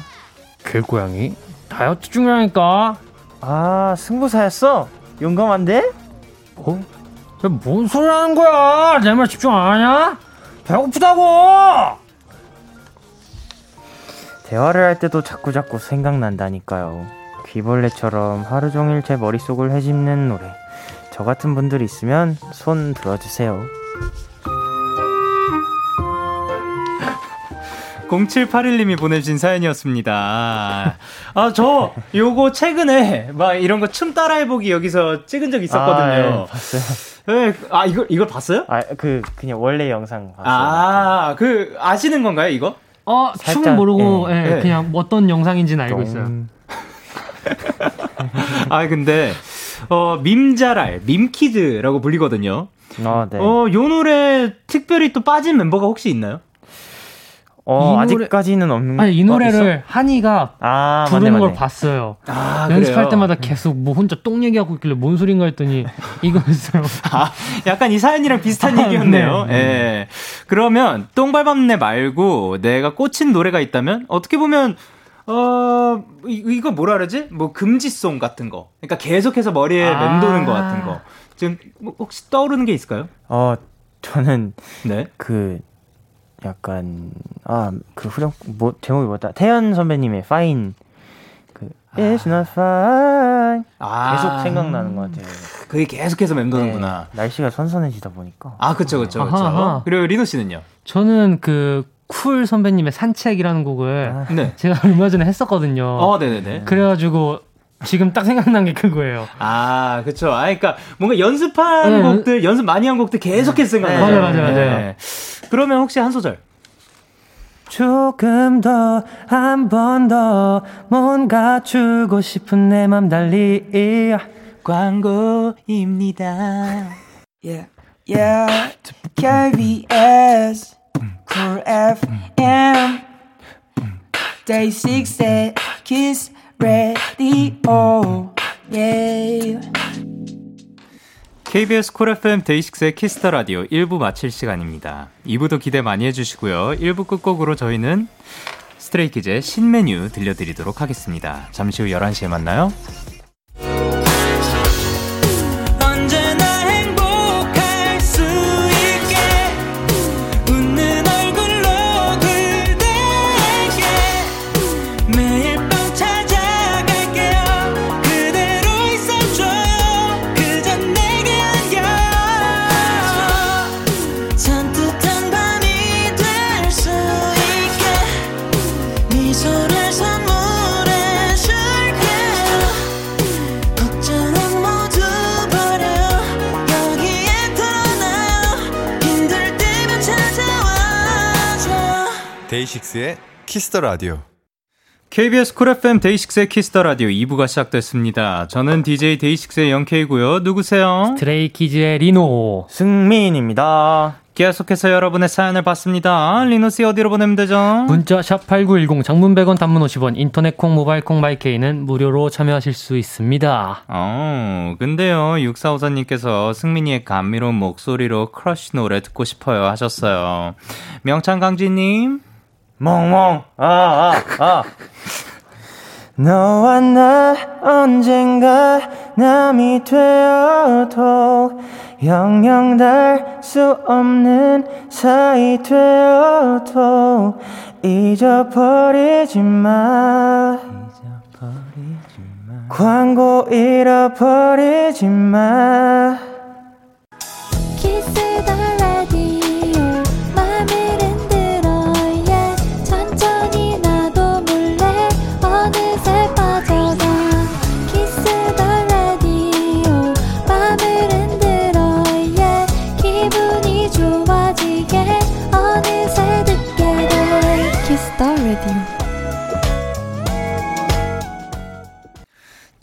Speaker 5: 길고양이? 다이어트 중이라니까.
Speaker 4: 아, 승부사였어? 용감한데?
Speaker 5: 어? 야, 뭔 소리 하는 거야? 내 말 집중 안 하냐? 배고프다고!
Speaker 4: 대화를 할 때도 자꾸자꾸 생각난다니까요. 귀벌레처럼 하루 종일 제 머릿속을 헤집는 노래. 저 같은 분들 있으면 손 들어주세요.
Speaker 1: 0781님이 보내주신 사연이었습니다. 아, 저, 요거 최근에, 막 이런 거 춤 따라해보기 여기서 찍은 적
Speaker 4: 아,
Speaker 1: 있었거든요.
Speaker 4: 예, 봤어요.
Speaker 1: 네, 아, 이걸, 이걸 봤어요?
Speaker 4: 아, 그, 그냥 원래 영상 봤어요.
Speaker 1: 아, 그, 아시는 건가요, 이거?
Speaker 5: 어,
Speaker 4: 살짝,
Speaker 5: 춤은 모르고,
Speaker 4: 예.
Speaker 5: 예,
Speaker 1: 예.
Speaker 5: 그냥 어떤 영상인지는 알고
Speaker 4: 똥.
Speaker 5: 있어요.
Speaker 1: 아, 근데, 어, 밈자랄, 밈키즈라고 불리거든요.
Speaker 4: 어, 네.
Speaker 1: 어, 요 노래 특별히 또 빠진 멤버가 혹시 있나요?
Speaker 4: 어,
Speaker 5: 이 노래-
Speaker 4: 아직까지는 없는
Speaker 5: 아니, 이
Speaker 4: 어,
Speaker 5: 노래를 한이가
Speaker 4: 있어? 아,
Speaker 5: 부르는
Speaker 4: 맞네,
Speaker 5: 걸
Speaker 4: 맞네.
Speaker 5: 봤어요.
Speaker 1: 아,
Speaker 5: 연습할
Speaker 1: 그래요?
Speaker 5: 때마다 계속 뭐 혼자 똥 얘기하고 있길래 뭔 소린가 했더니 이거였어요.
Speaker 1: 아, 약간 이 사연이랑 비슷한
Speaker 5: 아,
Speaker 1: 얘기였네요.
Speaker 5: 네.
Speaker 1: 예. 그러면 똥발밤내 말고 내가 꽂힌 노래가 있다면 어떻게 보면 어 이, 이거 뭐라 그러지? 뭐 금지송 같은 거. 그러니까 계속해서 머리에
Speaker 5: 아.
Speaker 1: 맴도는 거 같은 거. 지금 뭐 혹시 떠오르는 게 있을까요?
Speaker 4: 어, 저는
Speaker 1: 네.
Speaker 4: 그, 약간, 아, 그 후렴, 뭐, 제목이 뭐다? 태연 선배님의 Fine. 그, It's not fine.
Speaker 1: 아.
Speaker 4: 계속 생각나는 것 같아요.
Speaker 1: 그게 계속해서 맴도는구나.
Speaker 4: 네, 날씨가 선선해지다 보니까.
Speaker 1: 아, 그쵸, 그쵸, 그쵸.
Speaker 5: 아하.
Speaker 1: 그리고 리노 씨는요?
Speaker 5: 저는 그 쿨 선배님의 산책이라는 곡을
Speaker 4: 아.
Speaker 1: 네.
Speaker 5: 제가 얼마 전에 했었거든요.
Speaker 1: 어, 네네네.
Speaker 5: 그래가지고 지금 딱 생각난 게 그거예요.
Speaker 1: 아, 그쵸. 아, 그니까, 뭔가 연습한
Speaker 5: 네.
Speaker 1: 곡들, 연습 많이 한 곡들 계속해서 생각나요.
Speaker 5: 맞아요, 맞아요, 맞아요.
Speaker 1: 네. 그러면 혹시 한 소절.
Speaker 4: 조금 더, 한 번 더, 뭔가 주고 싶은 내 맘 달리.
Speaker 1: 광고입니다.
Speaker 2: Yeah, yeah. KBS, Cool FM, Day 6 Kiss Radio. Yeah.
Speaker 1: KBS 쿨 FM 데이식스의 키스터 라디오 1부 마칠 시간입니다. 2부도 기대 많이 해주시고요. 1부 끝곡으로 저희는 스트레이키즈의 신메뉴 들려드리도록 하겠습니다. 잠시 후 11시에 만나요.
Speaker 7: 데이식스의 키스터 라디오.
Speaker 1: KBS 쿨 FM 데이식스의 키스터 라디오 2부가 시작됐습니다. 저는 DJ 데이식스의 영케이고요. 누구세요?
Speaker 5: 스트레이 키즈의 리노.
Speaker 4: 승민입니다.
Speaker 1: 계속해서 여러분의 사연을 받습니다. 리노 씨 어디로 보내면 되죠?
Speaker 5: 문자 샵 8910 장문 100원 단문 50원 인터넷 콩 모바일 콩 마이케이는 무료로 참여하실 수 있습니다.
Speaker 1: 어, 근데요, 6454 님께서 승민이의 감미로운 목소리로 크러쉬 노래 듣고 싶어요 하셨어요. 명창 강진 님,
Speaker 4: 멍멍, 아, 아, 아. 너와 나 언젠가 남이 되어도 영영 달 수 없는 사이 되어도 잊어버리지 마. 광고 잃어버리지 마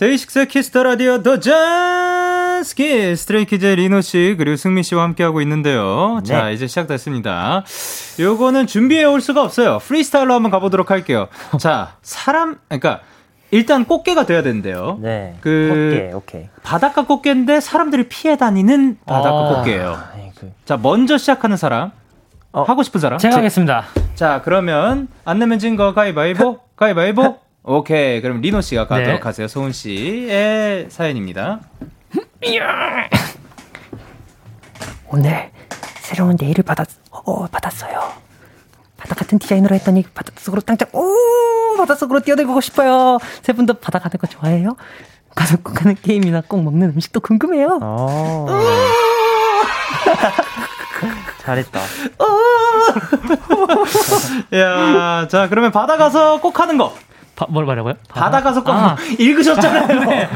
Speaker 1: 데이식스의 키스터 라디오 도전 스키즈 스트레이키즈의 리노 씨 그리고 승민 씨와 함께하고 있는데요. 자 이제 시작됐습니다. 요거는 준비해 올 수가 없어요. 프리스타일로 한번 가보도록 할게요. 자 사람 그러니까 일단 꽃게가 돼야 된대요.
Speaker 4: 네
Speaker 1: 그-
Speaker 4: 오케이 오케이
Speaker 1: 바닷가 꽃게인데 사람들이 피해 다니는 바닷가
Speaker 5: 아.
Speaker 1: 꽃게예요.
Speaker 4: 아이, 그,
Speaker 1: 자 먼저 시작하는 사람
Speaker 4: 어.
Speaker 1: 하고 싶은 사람.
Speaker 5: 제가 하겠습니다.
Speaker 1: 자 그러면 안 내면 진 거 가위바위보 가위바위보. 오케이 그럼 리노 씨가 가도록
Speaker 5: 네.
Speaker 1: 하세요. 소은 씨의 사연입니다.
Speaker 8: 오늘 새로운 네일을 받았, 어, 받았어요. 바다 같은 디자인으로 했더니 바닷속으로 당장, 오! 바닷속으로 뛰어들고 싶어요. 세 분도 바다 가는 거 좋아해요? 가서 꼭 하는 게임이나 꼭 먹는 음식도 궁금해요.
Speaker 4: 어. 잘했다
Speaker 1: 야, 자 그러면 바다 가서 꼭 하는 거.
Speaker 5: 바, 뭘 말하고요?
Speaker 1: 바다 가서 꼭
Speaker 5: 아.
Speaker 1: 읽으셨잖아요.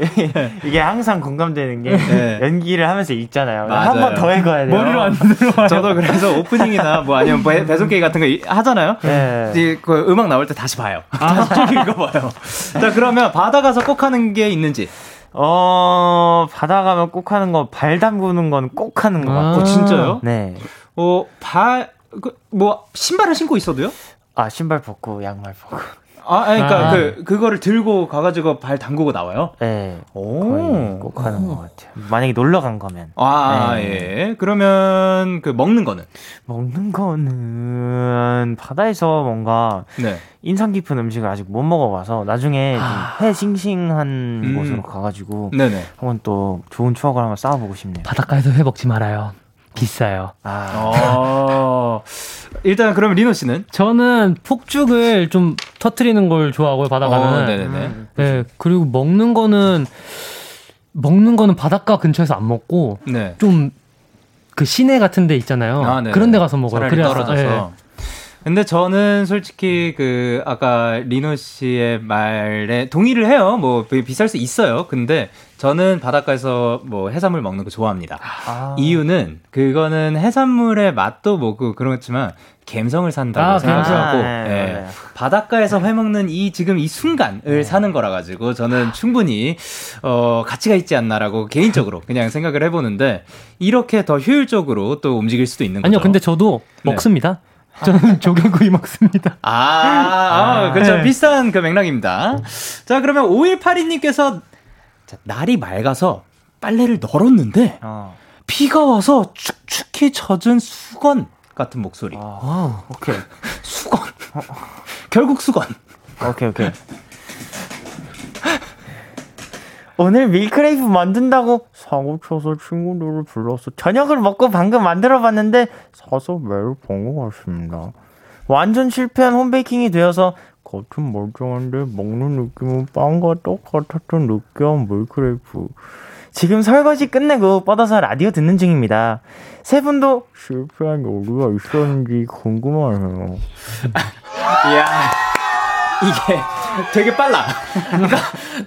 Speaker 4: 이게 항상 공감되는 게
Speaker 1: 네.
Speaker 4: 연기를 하면서 읽잖아요. 한 번 더 읽어야 돼요
Speaker 5: 머리로 안 들어와요.
Speaker 1: 저도 그래서 오프닝이나 뭐 아니면 배- 배송 게임 같은 거 이- 하잖아요.
Speaker 4: 네.
Speaker 1: 이제 그 음악 나올 때 다시 봐요. 다시 쭉 읽어봐요. 자 그러면 바다 가서 꼭 하는 게 있는지.
Speaker 4: 어 바다 가면 꼭 하는 거 발 담그는 건 꼭 하는 거
Speaker 5: 아.
Speaker 4: 같고
Speaker 1: 어, 진짜요?
Speaker 4: 네.
Speaker 1: 어, 발, 그, 뭐, 신발을 신고 있어도요?
Speaker 4: 아 신발 벗고 양말 벗고.
Speaker 1: 아, 아니, 그러니까
Speaker 5: 아.
Speaker 1: 그, 그거를 들고 가가지고 발 담그고 나와요?
Speaker 4: 네.
Speaker 1: 오.
Speaker 4: 거의 꼭 하는 것 같아요. 만약에 놀러 간 거면
Speaker 1: 아,
Speaker 4: 네.
Speaker 1: 예. 그러면 그 먹는 거는?
Speaker 4: 먹는 거는 바다에서 뭔가
Speaker 1: 네.
Speaker 4: 인상 깊은 음식을 아직 못 먹어봐서 나중에 좀회 싱싱한
Speaker 1: 음.
Speaker 4: 곳으로 가가지고
Speaker 1: 네네.
Speaker 4: 한번 또 좋은 추억을 한번 쌓아보고 싶네요.
Speaker 5: 바닷가에서 회 먹지 말아요. 비싸요.
Speaker 4: 아,
Speaker 1: 어, 일단 그러면 리노 씨는?
Speaker 5: 저는 폭죽을 좀 터트리는 걸 좋아하고요. 바다
Speaker 1: 어. 네네네.
Speaker 5: 네, 그리고 먹는 거는 먹는 거는 바닷가 근처에서 안 먹고
Speaker 1: 네.
Speaker 5: 좀그 시내 같은 데 있잖아요.
Speaker 1: 아.
Speaker 5: 그런 데 가서 먹어요. 그래야-
Speaker 1: 떨어져서.
Speaker 5: 네.
Speaker 1: 근데 저는 솔직히 그 아까 리노 씨의 말에 동의를 해요. 뭐 비- 비쌀 수 있어요. 근데 저는 바닷가에서 뭐 해산물 먹는 거 좋아합니다.
Speaker 4: 아.
Speaker 1: 이유는 그거는 해산물의 맛도 뭐고 그렇지만 감성을 산다고
Speaker 5: 아,
Speaker 1: 생각하고
Speaker 4: 감성. 네,
Speaker 1: 예.
Speaker 4: 맞아요.
Speaker 1: 바닷가에서 회 먹는 이 지금 이 순간을 사는 거라 가지고 저는 충분히 어 가치가 있지 않나라고 개인적으로 그냥 생각을 해보는데 이렇게 더 효율적으로 또 움직일 수도 있는 거죠.
Speaker 5: 아니요, 근데 저도
Speaker 1: 네.
Speaker 5: 먹습니다. 저는 조개구이 먹습니다.
Speaker 1: 아, 아, 그렇죠.
Speaker 5: 네.
Speaker 1: 비슷한 그 맥락입니다. 자, 그러면 5182님께서 날이 맑아서 빨래를 널었는데
Speaker 4: 어.
Speaker 1: 비가 와서 축축히 젖은 수건 같은 목소리.
Speaker 4: 아, 오케이.
Speaker 1: 수건. 결국 수건.
Speaker 4: 오케이, 오케이. 오늘 밀크레이프 만든다고 사고 쳐서 친구들을 불러서 저녁을 먹고 방금 만들어 봤는데 사서 것 같습니다. 완전 실패한 홈베이킹이 되어서 겉은 멀쩡한데 먹는 느낌은 빵과 똑같았던 느끼한 밀크레이프. 지금 설거지 끝내고 뻗어서 라디오 듣는 중입니다. 세 분도 실패한 요리가 있었는지 궁금하네요.
Speaker 1: 이야. 이게 되게 빨라. 그러니까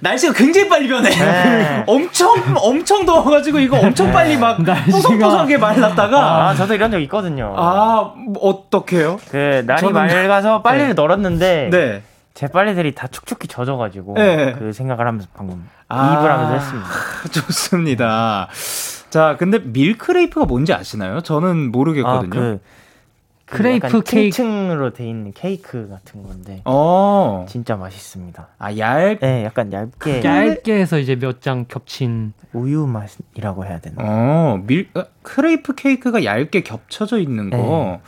Speaker 1: 날씨가 굉장히 빨리 변해.
Speaker 4: 네.
Speaker 1: 엄청 엄청 더워가지고 이거 엄청 빨리 막 뽀송뽀송하게 말랐다가
Speaker 4: 아, 저도 이런 적 있거든요.
Speaker 1: 아, 뭐 어떡해요?
Speaker 4: 그 날이
Speaker 1: 저는-
Speaker 4: 맑아서 빨래를
Speaker 1: 네.
Speaker 4: 널었는데
Speaker 1: 네.
Speaker 4: 제 빨래들이 다 축축히 젖어가지고
Speaker 1: 네.
Speaker 4: 그 생각을 하면서 방금
Speaker 1: 아.
Speaker 4: 이입을 하면서 했습니다.
Speaker 1: 좋습니다. 자, 근데 밀크레이프가 뭔지 아시나요? 저는 모르겠거든요.
Speaker 4: 그, 그
Speaker 5: 크레이프
Speaker 4: 약간
Speaker 5: 케이크.
Speaker 4: 층층으로 돼 있는 케이크 같은 건데
Speaker 1: 어.
Speaker 4: 진짜 맛있습니다.
Speaker 1: 아, 얇.
Speaker 4: 네, 약간 얇게
Speaker 5: 얇게 해서 이제 몇 장 겹친.
Speaker 4: 우유 맛이라고 해야 되나?
Speaker 1: 어, 밀 어, 크레이프 케이크가 얇게 겹쳐져 있는 거.
Speaker 4: 네.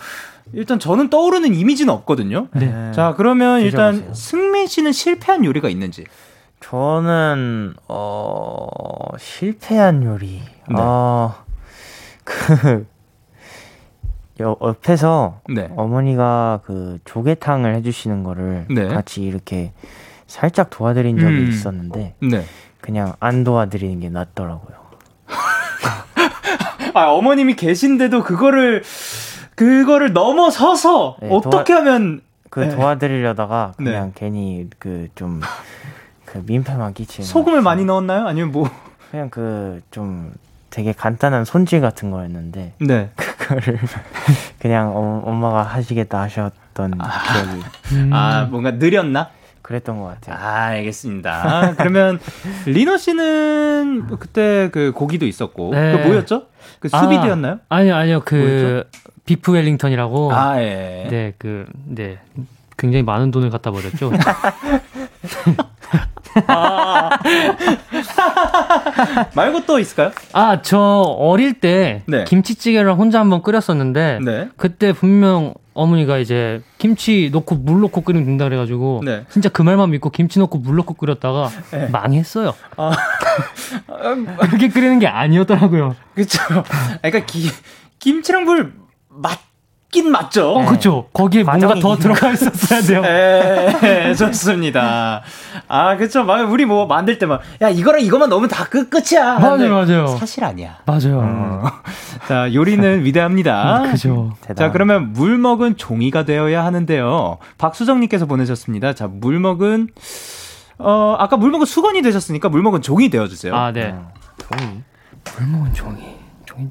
Speaker 1: 일단 저는 떠오르는 이미지는 없거든요.
Speaker 5: 네.
Speaker 1: 자, 그러면 일단
Speaker 4: 드셔보세요.
Speaker 1: 승민 씨는 실패한 요리가 있는지.
Speaker 4: 저는 어 실패한 요리.
Speaker 1: 네.
Speaker 4: 어 그 옆에서
Speaker 1: 네.
Speaker 4: 어머니가 그 조개탕을 해주시는 거를
Speaker 1: 네.
Speaker 4: 같이 이렇게 살짝 도와드린 적이
Speaker 1: 음.
Speaker 4: 있었는데
Speaker 1: 네.
Speaker 4: 그냥 안 도와드리는 게 낫더라고요.
Speaker 1: 아, 어머님이 계신데도 그거를 그거를 넘어서서
Speaker 4: 네,
Speaker 1: 어떻게 하면
Speaker 4: 그
Speaker 1: 네.
Speaker 4: 도와드리려다가
Speaker 1: 네.
Speaker 4: 그냥 괜히 그좀그 민폐만 끼치는
Speaker 1: 소금을
Speaker 4: 것
Speaker 1: 많이. 넣었나요? 아니면 뭐
Speaker 4: 그냥 그 좀 되게 간단한 손질 같은 거였는데
Speaker 1: 네.
Speaker 4: 그거를 그냥 어, 엄마가 하시겠다 하셨던 기억이
Speaker 1: 아, 뭔가 느렸나?
Speaker 4: 그랬던 것 같아요.
Speaker 1: 아, 알겠습니다. 아, 그러면 리노 씨는 그때 그 고기도 있었고
Speaker 5: 네.
Speaker 1: 그 뭐였죠? 그 수비드였나요?
Speaker 5: 아, 아니요, 아니요. 그 비프 웰링턴이라고.
Speaker 1: 아, 예.
Speaker 5: 네, 그, 네. 굉장히 많은 돈을 갖다 버렸죠.
Speaker 1: 말고 또 있을까요?
Speaker 5: 아, 저 어릴 때
Speaker 1: 네.
Speaker 5: 김치찌개를 혼자 한번 끓였었는데
Speaker 1: 네.
Speaker 5: 그때 분명 어머니가 이제 김치 넣고 물 넣고 끓이면 된다 그래가지고
Speaker 1: 네.
Speaker 5: 진짜 그 말만 믿고 김치 넣고 물 넣고 끓였다가
Speaker 1: 네.
Speaker 5: 망했어요.
Speaker 1: 아.
Speaker 5: 그렇게 끓이는 게 아니었더라고요.
Speaker 1: 그쵸. 그러니까 기, 김치랑 물 맞 긴 맞죠.
Speaker 5: 어, 그쵸. 거기에 뭔가 더 들어가 있었어야 돼요.
Speaker 1: 예, 좋습니다. 아, 그쵸. 막 우리 뭐 만들 때 막, 야, 이거랑 이거만 넣으면 다 끝, 끝이야.
Speaker 5: 맞아요, 맞아요.
Speaker 1: 사실 아니야.
Speaker 5: 맞아요.
Speaker 1: 어. 자, 요리는 위대합니다.
Speaker 5: 그죠.
Speaker 1: 자. 그러면 물 먹은 종이가 되어야 하는데요. 박수정 님께서 보내셨습니다. 자, 물 먹은, 어, 아까 물 먹은 수건이 되셨으니까 물 먹은 종이 되어 주세요.
Speaker 5: 아, 네.
Speaker 4: 어, 종이.
Speaker 5: 물 먹은 종이. 종이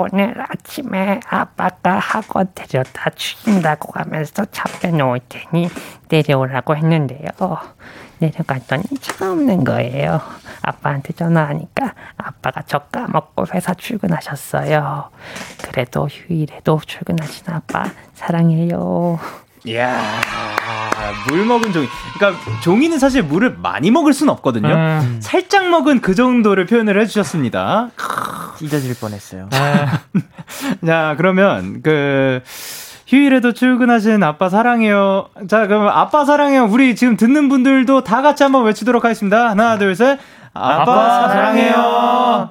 Speaker 8: 오늘 아침에 아빠가 학원 데려다 주신다고 하면서 차 빼놓을 테니 내려오라고 했는데요. 내려갔더니 차가 없는 거예요. 아빠한테 전화하니까 아빠가 저 까먹고 회사 출근하셨어요. 그래도 휴일에도 출근하신 아빠 사랑해요.
Speaker 1: 이야, 물 먹은 종이. 그러니까 종이는 사실 물을 많이 먹을 순 없거든요.
Speaker 5: 음.
Speaker 1: 살짝 먹은 그 정도를 표현을 해주셨습니다.
Speaker 4: 찢어질 뻔했어요.
Speaker 1: 자, 그러면 그 휴일에도 출근하신 아빠 사랑해요. 자, 그럼 아빠 사랑해요. 우리 지금 듣는 분들도 다 같이 한번 외치도록 하겠습니다. 하나, 둘, 셋. 아빠,
Speaker 5: 아빠
Speaker 1: 사랑해요.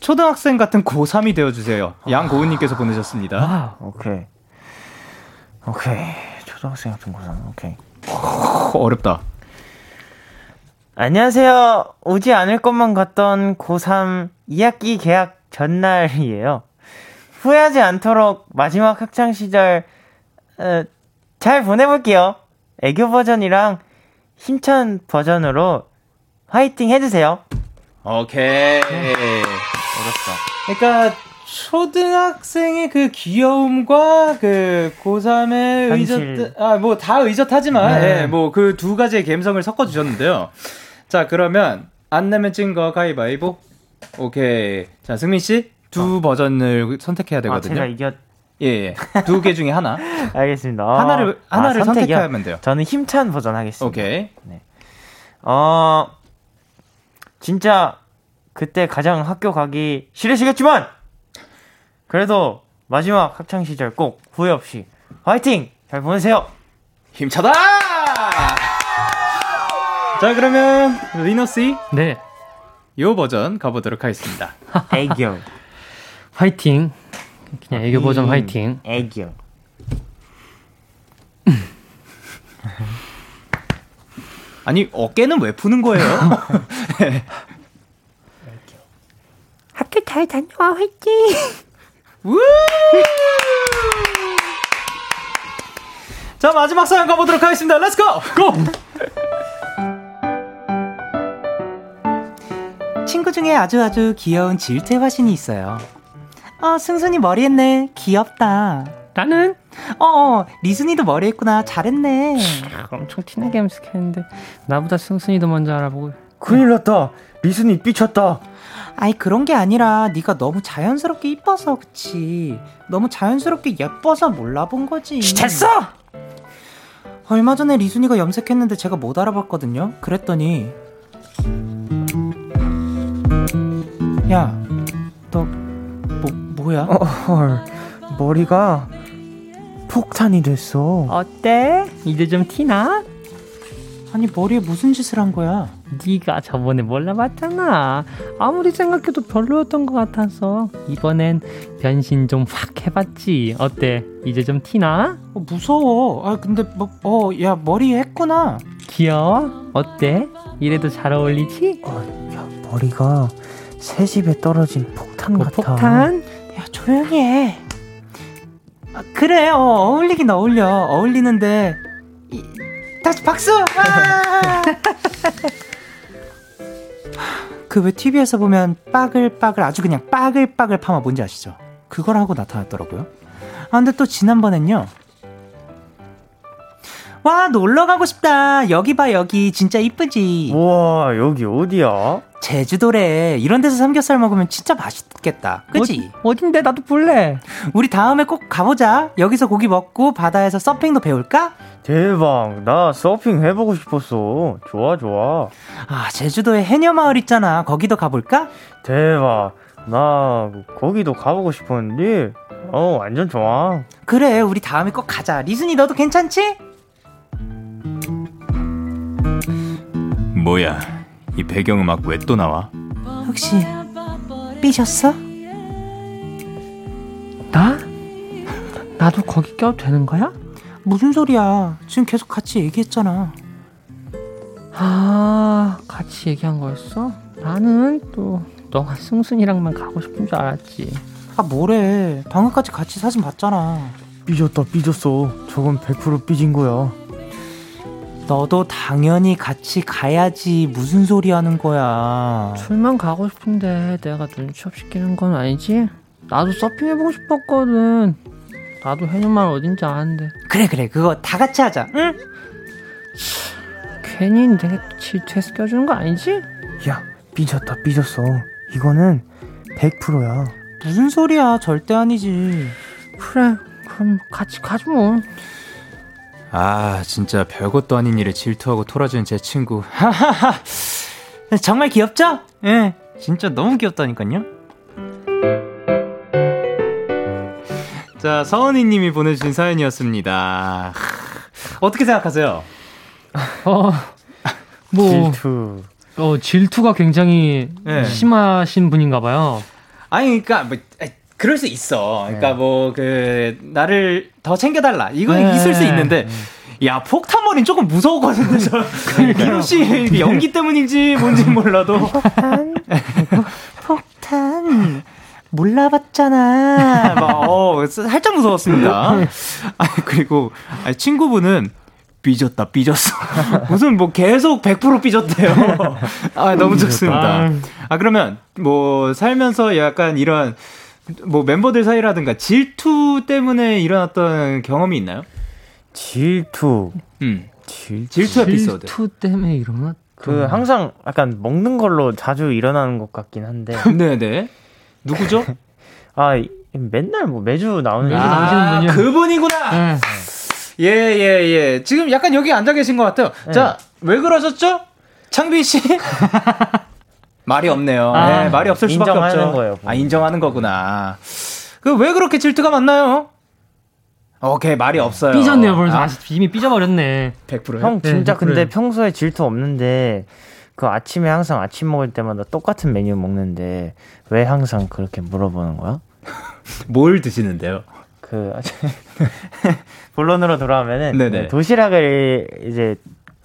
Speaker 1: 초등학생 같은 고3이 되어주세요. 양고은님께서 보내셨습니다.
Speaker 5: 아,
Speaker 4: 오케이. 오케이. 초등학생 같은 거잖아. 오케이.
Speaker 1: 어, 어렵다.
Speaker 4: 안녕하세요. 오지 않을 것만 같던 고3 2학기 개학 전날이에요. 후회하지 않도록 마지막 학창 시절 어, 잘 보내볼게요. 애교 버전이랑 힘찬 버전으로 화이팅 해주세요.
Speaker 1: 오케이.
Speaker 4: 어렵다.
Speaker 1: 그러니까 초등학생의 그 귀여움과 그 고3의
Speaker 4: 현실.
Speaker 1: 의젓, 아, 뭐 다 의젓하지만,
Speaker 5: 네.
Speaker 1: 예, 뭐그 두 가지의 감성을 섞어주셨는데요. 자, 그러면 안 내면 찐 거 가위바위보. 오케이. 자, 승민 씨, 두 버전을 선택해야
Speaker 4: 아,
Speaker 1: 되거든요.
Speaker 4: 제가 이겼.
Speaker 1: 예, 예. 두 개 중에 하나.
Speaker 4: 알겠습니다. 아,
Speaker 1: 하나를, 하나를
Speaker 4: 아?
Speaker 1: 선택하면 돼요.
Speaker 4: 저는 힘찬 버전 하겠습니다.
Speaker 1: 오케이.
Speaker 4: 어, 진짜 그때 가장 학교 가기 싫으시겠지만 그래도 마지막 학창 시절 꼭 후회 없이 화이팅! 잘 보내세요.
Speaker 1: 힘차다! 자, 그러면 리노 씨,
Speaker 5: 네.
Speaker 1: 요 버전 가보도록 하겠습니다.
Speaker 4: 애교.
Speaker 5: 화이팅. 그냥 애교 버전
Speaker 4: 음,
Speaker 5: 화이팅.
Speaker 4: 애교.
Speaker 1: 아니, 어깨는 왜 푸는 거예요?
Speaker 8: 학교 잘 다녀와 화이팅!
Speaker 1: 우! 자, 마지막 사연 가보도록 하겠습니다. Let's go! Go! 친구 중에 아주 아주 귀여운 질투의 화신이 있어요. 아, 승순이 머리 했네. 귀엽다.
Speaker 5: 나는
Speaker 1: 어, 어, 리순이도 머리 했구나. 잘했네.
Speaker 5: 엄청 티나게 염색했는데 나보다 승순이도 먼저 알아보고
Speaker 4: 큰일 났다. 리슨이 삐쳤다.
Speaker 1: 아이, 그런 게 아니라 네가 너무 자연스럽게 이뻐서 그치. 너무 자연스럽게 예뻐서 몰라본 거지.
Speaker 4: 됐어!
Speaker 1: 얼마 전에 리순이가 염색했는데 제가 못 알아봤거든요. 그랬더니 야, 너 뭐, 뭐야?
Speaker 4: 어, 헐, 머리가 폭탄이 됐어.
Speaker 8: 어때? 이제 좀 티나?
Speaker 1: 아니 머리에 무슨 짓을 한 거야?
Speaker 8: 네가 저번에 몰라봤잖아. 아무리 생각해도 별로였던 것 같아서 이번엔 변신 좀 확 해봤지. 어때? 이제 좀 티나?
Speaker 1: 어, 무서워. 아 근데 뭐, 어, 야 머리 했구나.
Speaker 8: 귀여워? 어때? 이래도 잘 어울리지?
Speaker 4: 야, 머리가 새 집에 떨어진 폭탄
Speaker 8: 뭐
Speaker 4: 같아.
Speaker 8: 폭탄?
Speaker 1: 야 조용히 해. 아, 그래, 어, 어울리긴 어울려. 어울리는데 이, 다시 박수. 그왜 TV에서 보면 빠글빠글 아주 그냥 빠글빠글 파마 뭔지 아시죠? 그걸 하고 나타났더라고요. 아 근데 또 지난번엔요. 와 놀러 가고 싶다. 여기 봐 여기 진짜 이쁘지.
Speaker 4: 우와, 여기 어디야?
Speaker 1: 제주도래. 이런 데서 삼겹살 먹으면 진짜 맛있겠다. 그치?
Speaker 8: 어, 어딘데? 나도 볼래.
Speaker 1: 우리 다음에 꼭 가보자. 여기서 고기 먹고 바다에서 서핑도 배울까?
Speaker 4: 대박, 나 서핑 해보고 싶었어. 좋아, 좋아.
Speaker 1: 아, 제주도에 해녀마을 있잖아. 거기도 가볼까?
Speaker 4: 대박, 나 거기도 가보고 싶었는데, 어, 완전 좋아.
Speaker 1: 그래, 우리 다음에 꼭 가자. 리순이 너도 괜찮지?
Speaker 7: 뭐야? 이 배경음악 왜 또 나와?
Speaker 1: 혹시 삐졌어?
Speaker 8: 나? 나도 거기 껴도 되는 거야?
Speaker 1: 무슨 소리야? 지금 계속 같이 얘기했잖아.
Speaker 8: 아, 같이 얘기한 거였어? 나는 또 너가 승순이랑만 가고 싶은 줄 알았지.
Speaker 1: 아, 뭐래. 방금까지 같이 사진 봤잖아.
Speaker 4: 삐졌다, 삐졌어. 저건 100% 삐진 거야.
Speaker 1: 너도 당연히 같이 가야지. 무슨 소리 하는 거야.
Speaker 8: 술만 가고 싶은데 내가 눈치 없이 끼는 건 아니지? 나도 서핑 해보고 싶었거든. 나도 해녀마을 어딘지 아는데
Speaker 1: 그래, 그래. 그거 다 같이 하자. 응?
Speaker 8: 괜히 내가 질투해서 껴주는 거 아니지?
Speaker 4: 야, 삐졌다, 삐졌어. 이거는 100%야.
Speaker 1: 무슨 소리야. 절대 아니지.
Speaker 8: 그래 그럼 같이 가지 뭐
Speaker 7: 아, 진짜 별것도 아닌 일에 질투하고 토라지는 제 친구.
Speaker 1: 하하하. 정말 귀엽죠? 예. 진짜 너무 귀엽다니까요. 자, 서은이 님이 보내주신 사연이었습니다. 하, 어떻게 생각하세요?
Speaker 8: 어, 뭐,
Speaker 4: 질투.
Speaker 5: 어, 질투가 굉장히
Speaker 1: 네.
Speaker 5: 심하신 분인가 봐요.
Speaker 1: 아니, 그니까, 뭐, 그럴 수 있어. 그러니까
Speaker 4: 네.
Speaker 1: 뭐, 그, 나를 더 챙겨달라. 이건
Speaker 5: 네.
Speaker 1: 있을 수 있는데, 야, 폭탄머리는 조금 무서웠거든요. 저, 기록 씨 연기 때문인지 뭔지 몰라도. 폭탄? 폭탄. 몰라봤잖아. 막, 어, 살짝 무서웠습니다. 아 그리고, 아니, 친구분은, 삐졌다, 삐졌어. 무슨 뭐 계속 100% 삐졌대요. 아, 너무 좋습니다. 아, 그러면 뭐 살면서 약간 이런 뭐 멤버들 사이라든가 질투 때문에 일어났던 경험이 있나요?
Speaker 4: 질투.
Speaker 1: 음.
Speaker 4: 질,
Speaker 1: 질투 에피소드.
Speaker 5: 질투 때문에 일어났.
Speaker 4: 그 항상 약간 먹는 걸로 자주 일어나는 것 같긴 한데.
Speaker 1: 네네. 누구죠?
Speaker 4: 아, 이- 맨날 뭐 매주 나오는
Speaker 5: 매주
Speaker 4: 얘기-
Speaker 5: 나오시는
Speaker 1: 아,
Speaker 5: 분이요?
Speaker 1: 그분이구나.
Speaker 5: 네.
Speaker 1: 예, 예, 예. 지금 약간 여기 앉아 계신 것 같아요.
Speaker 4: 네.
Speaker 1: 자, 왜 그러셨죠? 창빈 씨? 말이 없네요.
Speaker 5: 아,
Speaker 1: 네, 말이 없을 수밖에
Speaker 4: 인정하는
Speaker 1: 없죠.
Speaker 4: 거예요,
Speaker 1: 아, 인정하는 거구나. 그 왜 그렇게 질투가 많나요? 오케이, 말이 없어요.
Speaker 5: 삐졌네요, 벌써.
Speaker 1: 아,
Speaker 5: 아, 이미 삐져버렸네.
Speaker 1: 100%요?
Speaker 4: 형
Speaker 5: 네,
Speaker 4: 진짜 근데
Speaker 5: 그래요.
Speaker 4: 평소에 질투 없는데 그 아침에 항상 아침 먹을 때마다 똑같은 메뉴 먹는데 왜 항상 그렇게 물어보는 거야?
Speaker 1: 뭘 드시는데요?
Speaker 4: 그 본론으로 돌아오면은
Speaker 1: 네네.
Speaker 4: 도시락을 이제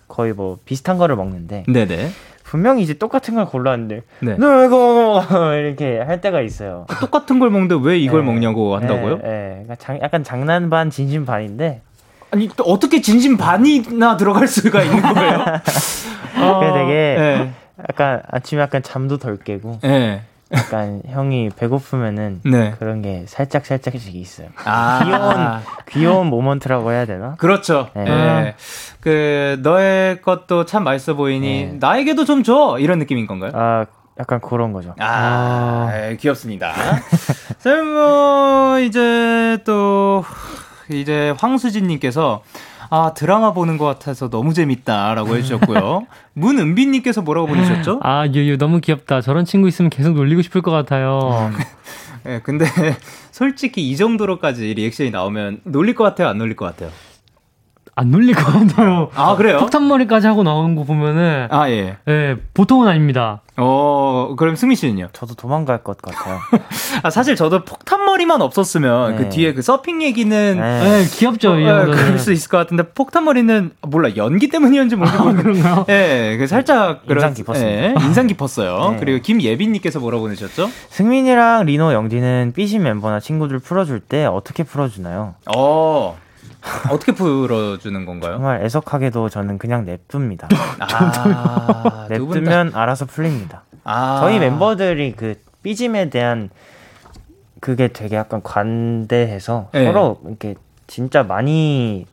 Speaker 4: 거의 뭐 비슷한 거를 먹는데
Speaker 1: 네네.
Speaker 4: 분명히 이제 똑같은 걸 골랐는데
Speaker 1: 네.
Speaker 4: 너 이거 이렇게 할 때가 있어요.
Speaker 1: 똑같은 걸 먹는데 왜 이걸
Speaker 4: 네.
Speaker 1: 먹냐고 한다고요?
Speaker 4: 예, 예. 그러니까 장- 약간 장난 반 진심 반인데
Speaker 1: 아니 또 어떻게 진심 반이나 들어갈 수가 있는 거예요?
Speaker 4: 그게 되게
Speaker 1: 네.
Speaker 4: 약간 아침에 약간 잠도 덜 깨고
Speaker 1: 네.
Speaker 4: 약간 형이 배고프면은
Speaker 1: 네.
Speaker 4: 그런 게 살짝 살짝씩 있어요.
Speaker 1: 아.
Speaker 4: 귀여운 귀여운 모먼트라고 해야 되나?
Speaker 1: 그렇죠.
Speaker 4: 네.
Speaker 1: 예. 그 너의 것도 참 맛있어 보이니
Speaker 4: 네.
Speaker 1: 나에게도 좀 줘. 이런 느낌인 건가요?
Speaker 4: 아 약간 그런 거죠.
Speaker 1: 아, 예, 귀엽습니다. 자, 뭐 이제 또 이제 황수진님께서 아, 드라마 보는 것 같아서 너무 재밌다라고 해주셨고요. 문은비님께서 뭐라고 보내셨죠?
Speaker 5: 아, 유유, 너무 귀엽다. 저런 친구 있으면 계속 놀리고 싶을 것 같아요.
Speaker 1: 예, 근데 솔직히 이 정도로까지 리액션이 나오면 놀릴 것 같아요? 안 놀릴 것 같아요?
Speaker 5: 안 놀릴 것 같아요.
Speaker 1: 아, 그래요?
Speaker 5: 폭탄머리까지 하고 나오는 거 보면은,
Speaker 1: 아, 예.
Speaker 5: 예, 보통은 아닙니다.
Speaker 1: 어, 그럼 승민 씨는요?
Speaker 4: 저도 도망갈 것 같아요.
Speaker 1: 아, 사실 저도 폭탄머리만 없었으면 그
Speaker 4: 네.
Speaker 1: 뒤에 그 서핑 얘기는
Speaker 4: 네.
Speaker 5: 예, 귀엽죠, 이
Speaker 1: 어,
Speaker 5: 정도는.
Speaker 1: 그럴 수 있을 것 같은데 폭탄머리는 몰라 연기 때문이었는지 모르겠는데
Speaker 5: 그런가요?
Speaker 1: 예, 그 살짝 그런-
Speaker 4: 인상 깊었습니다.
Speaker 1: 예, 인상 깊었어요.
Speaker 4: 네.
Speaker 1: 그리고 김예빈님께서 뭐라 보내셨죠?
Speaker 4: 승민이랑 리노, 영디는 삐진 멤버나 친구들 풀어줄 때 어떻게 풀어주나요?
Speaker 1: 어 어떻게 풀어주는 건가요?
Speaker 4: 정말 애석하게도 저는 그냥 냅둡니다.
Speaker 1: 아,
Speaker 4: 냅두면 알아서 풀립니다.
Speaker 1: 아.
Speaker 4: 저희 멤버들이 그 삐짐에 대한 그게 되게 약간 관대해서
Speaker 1: 네.
Speaker 4: 서로 이렇게 진짜 많이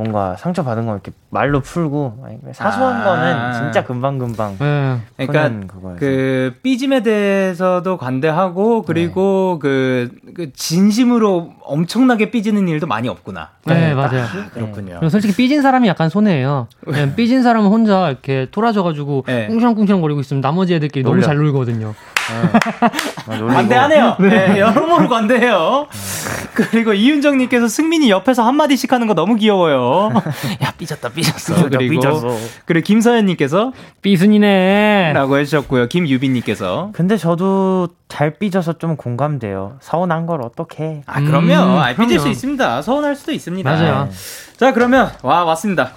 Speaker 4: 뭔가 상처 받은 거 이렇게 말로 풀고 아니, 사소한
Speaker 1: 아.
Speaker 4: 거는 진짜 금방 금방
Speaker 5: 예.
Speaker 1: 그러니까
Speaker 4: 푸는 그거예요.
Speaker 1: 그 삐짐에 대해서도 관대하고 그리고 그, 그 진심으로 엄청나게 삐지는 일도 많이 없구나.
Speaker 5: 네, 맞아요.
Speaker 1: 그렇군요.
Speaker 5: 그리고 솔직히 삐진 사람이 약간 손해예요. 삐진 사람은 혼자 이렇게 돌아져가지고
Speaker 1: 네.
Speaker 5: 꿍시렁꿍시렁 거리고 있으면 나머지 애들끼리 너무
Speaker 4: 놀려.
Speaker 5: 잘 놀거든요.
Speaker 4: 아.
Speaker 1: 관대하네요. 네, 여러모로 관대해요. 그리고 이윤정님께서 승민이 옆에서 한마디씩 하는 거 너무 귀여워요. 야, 삐졌다, 삐졌어.
Speaker 4: 삐졌다,
Speaker 1: 그리고,
Speaker 4: 삐졌어.
Speaker 1: 그리고 김서연님께서
Speaker 5: 삐순이네.
Speaker 1: 라고 해주셨고요. 김유빈님께서.
Speaker 4: 근데 저도 잘 삐져서 좀 공감돼요. 서운한 걸 어떻게?
Speaker 1: 아, 그럼요.
Speaker 5: 음,
Speaker 1: 아, 삐질
Speaker 5: 그럼요.
Speaker 1: 수 있습니다. 서운할 수도 있습니다.
Speaker 5: 맞아요.
Speaker 1: 자, 그러면, 와, 왔습니다.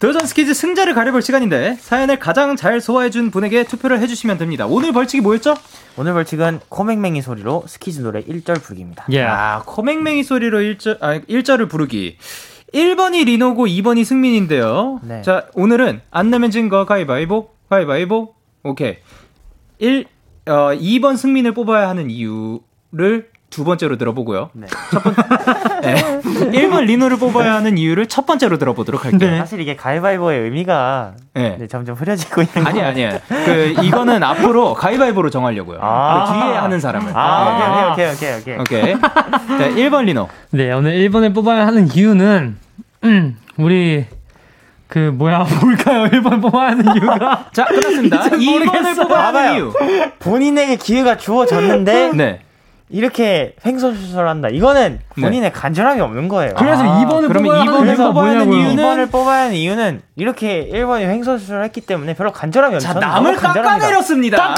Speaker 1: 도전 스키즈 승자를 가려볼 시간인데, 사연을 가장 잘 소화해준 분에게 투표를 해주시면 됩니다. 오늘 벌칙이 뭐였죠?
Speaker 4: 오늘 벌칙은 코맹맹이 소리로 스키즈 노래 1절 부르기입니다.
Speaker 5: 예.
Speaker 1: 아, 코맹맹이 소리로 1절, 아, 1절을 부르기. 1번이 리노고 2번이 승민인데요.
Speaker 4: 네.
Speaker 1: 자, 오늘은 안 내면 진 거 가위바위보, 가위바위보. 오케이. 1, 어, 2번 승민을 뽑아야 하는 이유를 두 번째로 들어보고요.
Speaker 4: 네.
Speaker 1: 네. 1번 리노를 뽑아야 하는 이유를 첫 번째로 들어보도록 할게요.
Speaker 4: 사실 이게 가위바위보의 의미가
Speaker 1: 네.
Speaker 4: 네, 점점 흐려지고 있는
Speaker 1: 아니
Speaker 4: 거
Speaker 1: 아니에요. 그 이거는 앞으로 가위바위보로 정하려고요.
Speaker 4: 아.
Speaker 1: 그 뒤에 하는 사람을.
Speaker 4: 아, 오케이, 오케이, 오케이, 오케이.
Speaker 1: 오케이. 자, 1번 리노.
Speaker 5: 네, 오늘 1번을 뽑아야 하는 이유는, 음, 우리, 그, 뭐야, 뭘까요? 1번 뽑아야 하는 이유가.
Speaker 1: 자, 끝났습니다.
Speaker 5: 이제
Speaker 1: 2번을
Speaker 5: 모르겠어요.
Speaker 1: 뽑아야 하는. 이유.
Speaker 4: 본인에게 기회가 주어졌는데
Speaker 1: 네.
Speaker 4: 이렇게 횡설수설한다. 이거는 본인의 간절함이 없는 거예요.
Speaker 5: 그래서
Speaker 1: 아,
Speaker 5: 2번을
Speaker 1: 그러면
Speaker 5: 뽑아야
Speaker 1: 이번을
Speaker 5: 하는 이유가
Speaker 1: 뽑아야 하는. 이유는
Speaker 4: 2번을 뽑아야 하는 이유는 이렇게 1번이 횡설수설했기 때문에 별로 간절함이 없어요.
Speaker 1: 남을. 깎아내렸습니다.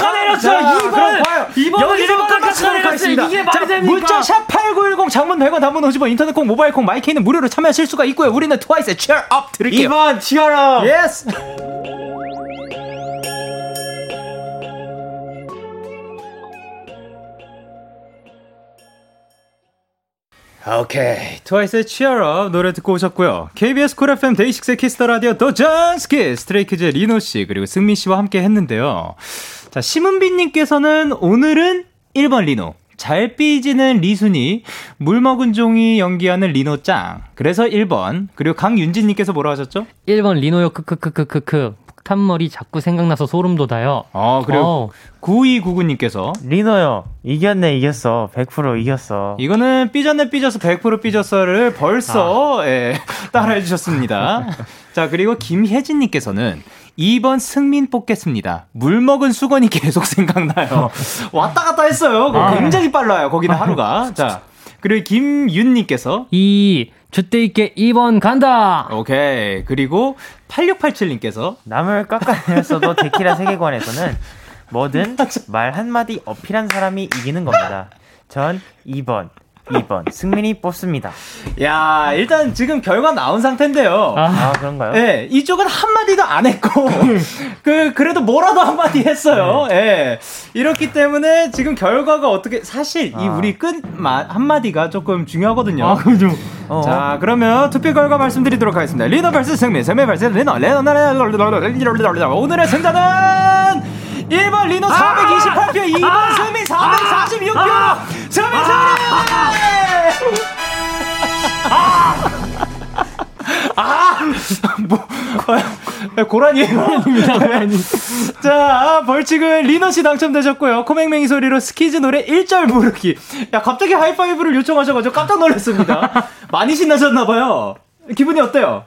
Speaker 5: 이번을
Speaker 1: 여기서
Speaker 5: 이렇게
Speaker 1: 깎아내렸어요.
Speaker 5: 깎아내렸어요. 이게 말이
Speaker 1: 자,
Speaker 5: 됩니까?
Speaker 1: 문자 샵 8910 장문 100원 단문 50원 인터넷 콩 모바일 콩 마이케이는 무료로 참여하실 수가 있고요. 우리는 트와이스의 cheer up 드릴게요.
Speaker 4: 2번 치어라.
Speaker 1: 오케이. 트와이스의 Cheer Up 노래 듣고 오셨고요. KBS 쿨 FM 데이식스의 키스터 라디오 도전 스키즈 스트레이키즈의 리노 씨 그리고 승민 씨와 함께 했는데요. 자, 심은빈 님께서는 오늘은 1번 리노. 잘 삐지는 리순이, 물 먹은 종이 연기하는 리노 짱. 그래서 1번. 그리고 강윤진 님께서 뭐라 하셨죠?
Speaker 5: 1번 리노요, 크크크크크크. 폭탄머리 자꾸 생각나서 소름 돋아요.
Speaker 1: 어, 그리고
Speaker 5: 어.
Speaker 1: 9299님께서
Speaker 4: 리노요. 이겼네, 이겼어. 100% 이겼어.
Speaker 1: 이거는 삐졌네 삐져서 100% 삐졌어를 벌써 예, 따라해 주셨습니다. 자, 그리고 김혜진님께서는 2번 승민 뽑겠습니다. 물 먹은 수건이 계속 생각나요. 왔다 갔다 했어요. 그거 굉장히 빨라요. 거기는 하루가. 자, 그리고 김윤님께서
Speaker 5: 2, 주대 있게 2번 간다!
Speaker 1: 오케이. 그리고 8687님께서
Speaker 4: 남을 깎아내렸어도 데키라 세계관에서는 뭐든 말 한마디 어필한 사람이 이기는 겁니다. 전 2번, 2번 승민이 뽑습니다.
Speaker 1: 야, 일단 지금 결과 나온 상태인데요.
Speaker 4: 아, 그런가요?
Speaker 1: 예, 이쪽은 한 마디도 안 했고, 그, 그래도 뭐라도 한 마디 했어요. 예. 이렇기 때문에 지금 결과가 어떻게, 사실 이
Speaker 4: 아.
Speaker 1: 우리 끝, 마, 한마디가 조금 중요하거든요.
Speaker 5: 아, 그죠.
Speaker 4: 어.
Speaker 1: 자, 그러면 투표 결과 말씀드리도록 하겠습니다. 리노 vs 승민, 승민 vs 리노, 리노, 리노, 오늘의 승자는 1번 리노 428표, 2번 승민 446표, 승민 승리! 아! 뭐, 어, 고라니에요. 고라니. 자, 벌칙은 리노 씨 당첨되셨고요. 코맹맹이 소리로 스키즈 노래 1절 부르기. 야, 갑자기 하이파이브를 요청하셔가지고 깜짝 놀랐습니다. 많이 신나셨나봐요. 기분이 어때요?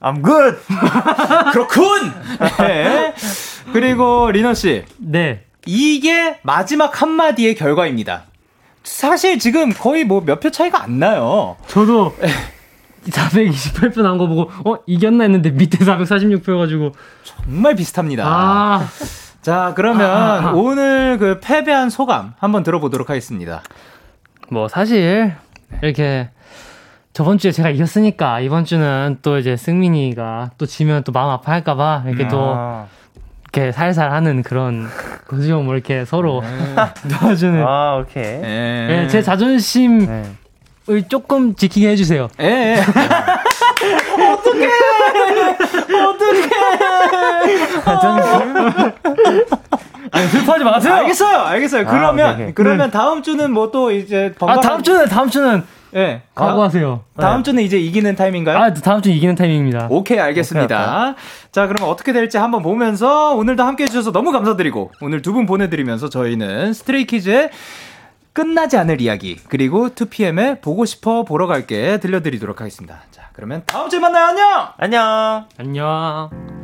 Speaker 4: I'm good.
Speaker 6: 그렇군! 네. 그리고 리노 씨.
Speaker 5: 네.
Speaker 6: 이게 마지막 한마디의 결과입니다. 사실 지금 거의 뭐 몇 표 차이가 안 나요.
Speaker 5: 저도 428표 나온 거 보고 어 이겼나 했는데 밑에 446표여가지고
Speaker 6: 정말 비슷합니다.
Speaker 5: 아
Speaker 6: 자, 그러면
Speaker 5: 아, 아.
Speaker 6: 오늘 그 패배한 소감 한번 들어보도록 하겠습니다.
Speaker 5: 뭐 사실 이렇게 저번 주에 제가 이겼으니까 이번 주는 또 이제 승민이가 또 지면 또 마음 아파할까봐 이렇게 또
Speaker 4: 아,
Speaker 5: 이렇게 살살 하는 그런. 뭐 이렇게 서로 도와주는.
Speaker 4: 아, 오케이.
Speaker 6: 예.
Speaker 5: 네, 제 자존심을
Speaker 4: 네.
Speaker 5: 조금 지키게 해주세요.
Speaker 6: 예. 예.
Speaker 5: 아니 슬퍼하지 마세요.
Speaker 6: 알겠어요, 알겠어요. 그러면
Speaker 4: 오케이, 오케이.
Speaker 6: 그러면 다음 주는 뭐 또 이제
Speaker 5: 아
Speaker 6: 번갈아-
Speaker 5: 다음 주는 다음 주는
Speaker 6: 예.
Speaker 5: 각오하세요.
Speaker 6: 다음 주는 이제 이기는 타임인가요?
Speaker 5: 아 다음 주는 이기는 타이밍입니다.
Speaker 6: 오케이, 알겠습니다. 자, 그럼 어떻게 될지 한번 보면서 오늘도 함께 해주셔서 너무 감사드리고 오늘 두 분 보내드리면서 저희는 스트레이키즈의 끝나지 않을 이야기 그리고 2PM의 보고 싶어 보러 갈게 들려드리도록 하겠습니다. 자, 그러면 다음 주에 만나요. 안녕.
Speaker 4: 안녕.
Speaker 5: 안녕.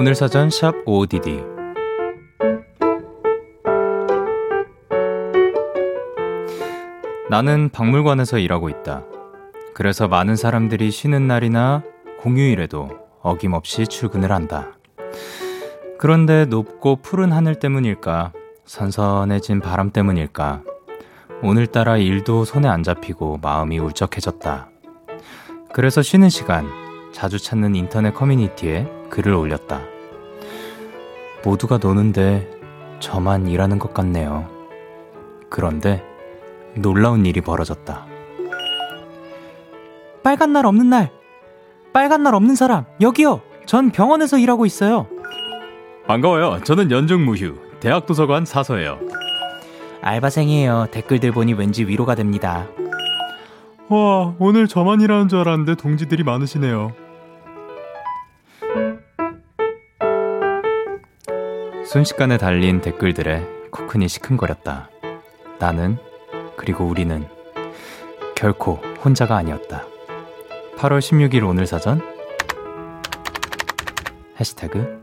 Speaker 1: 오늘 사전 샵 ODD 나는 박물관에서 일하고 있다. 그래서 많은 사람들이 쉬는 날이나 공휴일에도 어김없이 출근을 한다. 그런데 높고 푸른 하늘 때문일까, 선선해진 바람 때문일까, 오늘따라 일도 손에 안 잡히고 마음이 울적해졌다. 그래서 쉬는 시간, 자주 찾는 인터넷 커뮤니티에 글을 올렸다. 모두가 노는데 저만 일하는 것 같네요. 그런데 놀라운 일이 벌어졌다.
Speaker 6: 빨간 날 없는 날. 빨간 날 없는 사람. 여기요. 전 병원에서 일하고 있어요.
Speaker 1: 반가워요. 저는 연중무휴 대학 도서관 사서예요.
Speaker 6: 알바생이에요. 댓글들 보니 왠지 위로가 됩니다.
Speaker 1: 와, 오늘 저만 일하는 줄 알았는데 동지들이 많으시네요. 순식간에 달린 댓글들에 코큰이 시큰거렸다. 나는 그리고 우리는 결코 혼자가 아니었다. 8월 16일 오늘 사전 해시태그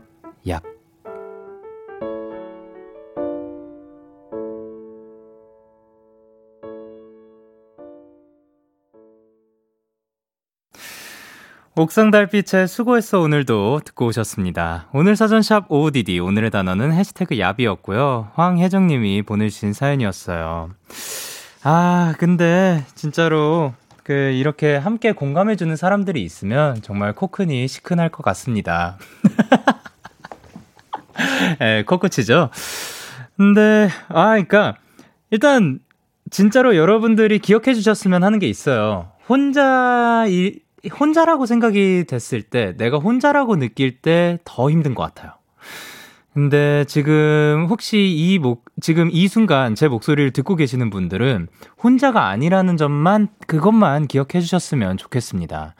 Speaker 1: 옥상 달빛에 수고했어 오늘도 듣고 오셨습니다. 오늘 사전샵 OODD 오늘의 단어는 해시태그 얍이었고요. 황혜정님이 보내주신 사연이었어요. 아 근데 진짜로 그 이렇게 함께 공감해주는 사람들이 있으면 정말 코큰이 시큰할 것 같습니다. 에 코코치죠. 근데 아 그러니까 일단 진짜로 여러분들이 기억해 주셨으면 하는 게 있어요. 혼자 이 혼자라고 생각이 됐을 때, 내가 혼자라고 느낄 때 더 힘든 것 같아요. 근데 지금 혹시 이 목, 지금 이 순간 제 목소리를 듣고 계시는 분들은 혼자가 아니라는 점만, 그것만 기억해 주셨으면 좋겠습니다.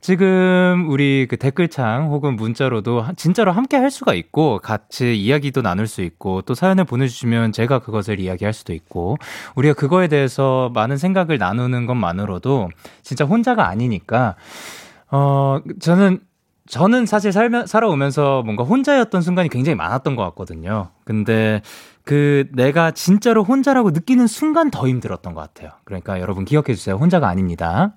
Speaker 1: 지금 우리 그 댓글창 혹은 문자로도 하- 진짜로 함께 할 수가 있고 같이 이야기도 나눌 수 있고 또 사연을 보내주시면 제가 그것을 이야기할 수도 있고 우리가 그거에 대해서 많은 생각을 나누는 것만으로도 진짜 혼자가 아니니까 어 저는 저는 사실 살면 살아오면서 뭔가 혼자였던 순간이 굉장히 많았던 것 같거든요. 근데 그 내가 진짜로 혼자라고 느끼는 순간 더 힘들었던 것 같아요. 그러니까 여러분 기억해 주세요. 혼자가 아닙니다.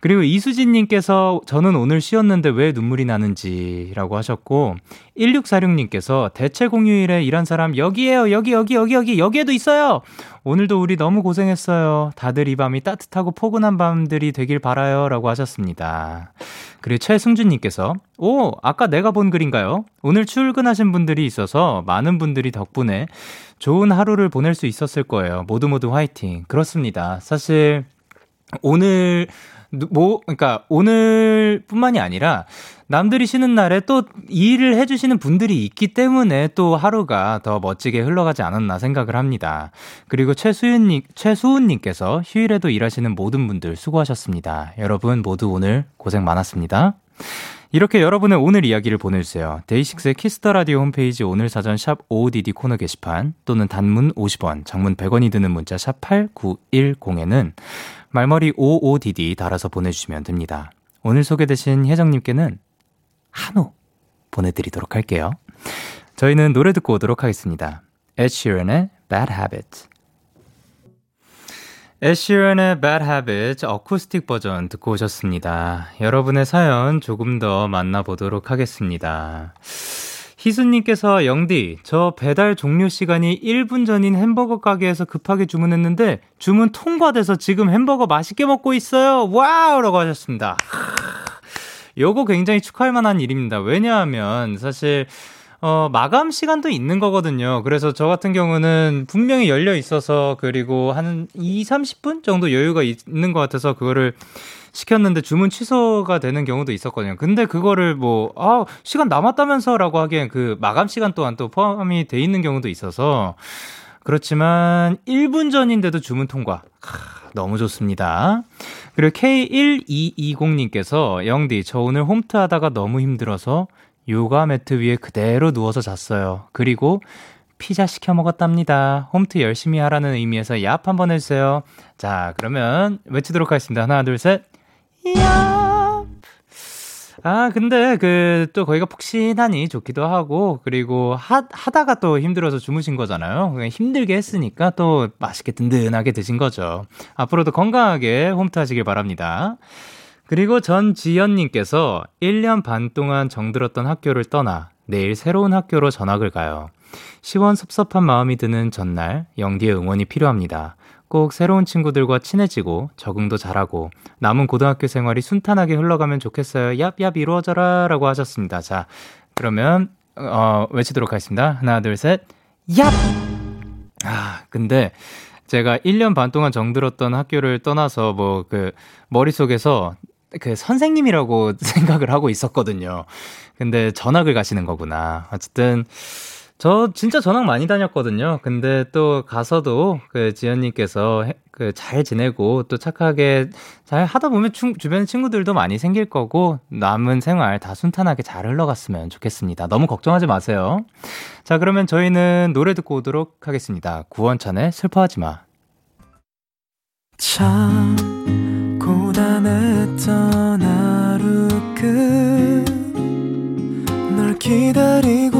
Speaker 1: 그리고 이수진님께서 저는 오늘 쉬었는데 왜 눈물이 나는지라고 하셨고, 1646님께서 대체 공휴일에 일한 사람 여기에요. 여기, 여기, 여기, 여기, 여기에도 있어요. 오늘도 우리 너무 고생했어요. 다들 이 밤이 따뜻하고 포근한 밤들이 되길 바라요. 라고 하셨습니다. 그리고 최승준님께서, 오, 아까 내가 본 글인가요? 오늘 출근하신 분들이 있어서 많은 분들이 덕분에 좋은 하루를 보낼 수 있었을 거예요. 모두 모두 화이팅. 그렇습니다. 사실, 오늘, 뭐, 그러니까 오늘뿐만이 아니라 남들이 쉬는 날에 또 일을 해주시는 분들이 있기 때문에 또 하루가 더 멋지게 흘러가지 않았나 생각을 합니다. 그리고 최수윤님, 최수훈님께서 휴일에도 일하시는 모든 분들 수고하셨습니다. 여러분 모두 오늘 고생 많았습니다. 이렇게 여러분의 오늘 이야기를 보내주세요. 데이식스의 키스 더 라디오 홈페이지 오늘 사전 샵 55DD 코너 게시판 또는 단문 50원, 장문 100원이 드는 문자 샵 8910에는 말머리 55DD 달아서 보내주시면 됩니다. 오늘 소개되신 혜정님께는 한우 보내드리도록 할게요. 저희는 노래 듣고 오도록 하겠습니다. Sheeran의 Bad Habit. Sheeran의 Bad Habit 어쿠스틱 버전 듣고 오셨습니다. 여러분의 사연 조금 더 만나보도록 하겠습니다. 희수님께서 영디, 저 배달 종료 시간이 1분 전인 햄버거 가게에서 급하게 주문했는데 주문 통과돼서 지금 햄버거 맛있게 먹고 있어요. 와우! 라고 하셨습니다. 요거 굉장히 축하할 만한 일입니다. 왜냐하면 사실 어, 마감 시간도 있는 거거든요. 그래서 저 같은 경우는 분명히 열려 있어서 그리고 한 2, 30분 정도 여유가 있는 것 같아서 그거를 시켰는데 주문 취소가 되는 경우도 있었거든요. 근데 그거를 뭐, 아, 시간 남았다면서 라고 하기엔 그 마감 시간 또한 또 포함이 돼 있는 경우도 있어서 그렇지만 1분 전인데도 주문 통과. 하, 너무 좋습니다. 그리고 K1220님께서 영디, 저 오늘 홈트 하다가 너무 힘들어서 요가 매트 위에 그대로 누워서 잤어요. 그리고 피자 시켜 먹었답니다. 홈트 열심히 하라는 의미에서 얍 한번 해주세요. 자, 그러면 외치도록 하겠습니다. 하나, 둘, 셋. 얍! 아, 근데 그 또 거기가 푹신하니 좋기도 하고 그리고 하, 하다가 또 힘들어서 주무신 거잖아요. 힘들게 했으니까 또 맛있게 든든하게 드신 거죠. 앞으로도 건강하게 홈트 하시길 바랍니다. 그리고 전지연 님께서 1년 반 동안 정들었던 학교를 떠나 내일 새로운 학교로 전학을 가요. 시원섭섭한 마음이 드는 전날 영디의 응원이 필요합니다. 꼭 새로운 친구들과 친해지고 적응도 잘하고 남은 고등학교 생활이 순탄하게 흘러가면 좋겠어요. 얍얍 이루어져라 라고 하셨습니다. 자, 그러면 어, 외치도록 하겠습니다. 하나, 둘, 셋. 얍! 아, 근데 제가 1년 반 동안 정들었던 학교를 떠나서 뭐 그 머릿속에서 그 선생님이라고 생각을 하고 있었거든요. 근데 전학을 가시는 거구나. 어쨌든 저 진짜 전학 많이 다녔거든요. 근데 또 가서도 그 지연님께서 그 잘 지내고 또 착하게 잘 하다 보면 주, 주변 친구들도 많이 생길 거고 남은 생활 다 순탄하게 잘 흘러갔으면 좋겠습니다. 너무 걱정하지 마세요. 자, 그러면 저희는 노래 듣고 오도록 하겠습니다. 구원찬의 슬퍼하지 마.
Speaker 2: 참 고단했던 하루 끝 널 기다리고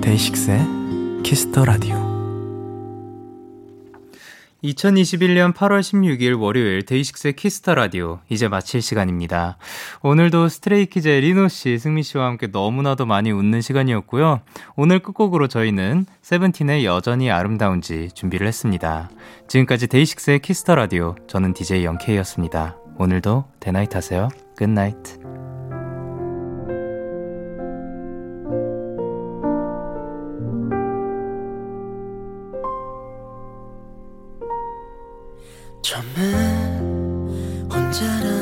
Speaker 2: 데이식스의 키스 더 라디오
Speaker 1: 2021년 8월 16일 월요일 데이식스의 키스 더 라디오 이제 마칠 시간입니다. 오늘도 스트레이키즈의 리노 씨, 승민 씨와 함께 너무나도 많이 웃는 시간이었고요. 오늘 끝곡으로 저희는 세븐틴의 여전히 아름다운지 준비를 했습니다. 지금까지 데이식스의 키스 더 라디오 저는 DJ 영케이였습니다. 오늘도 데나잇 하세요. Good night.
Speaker 2: 잠에 혼자라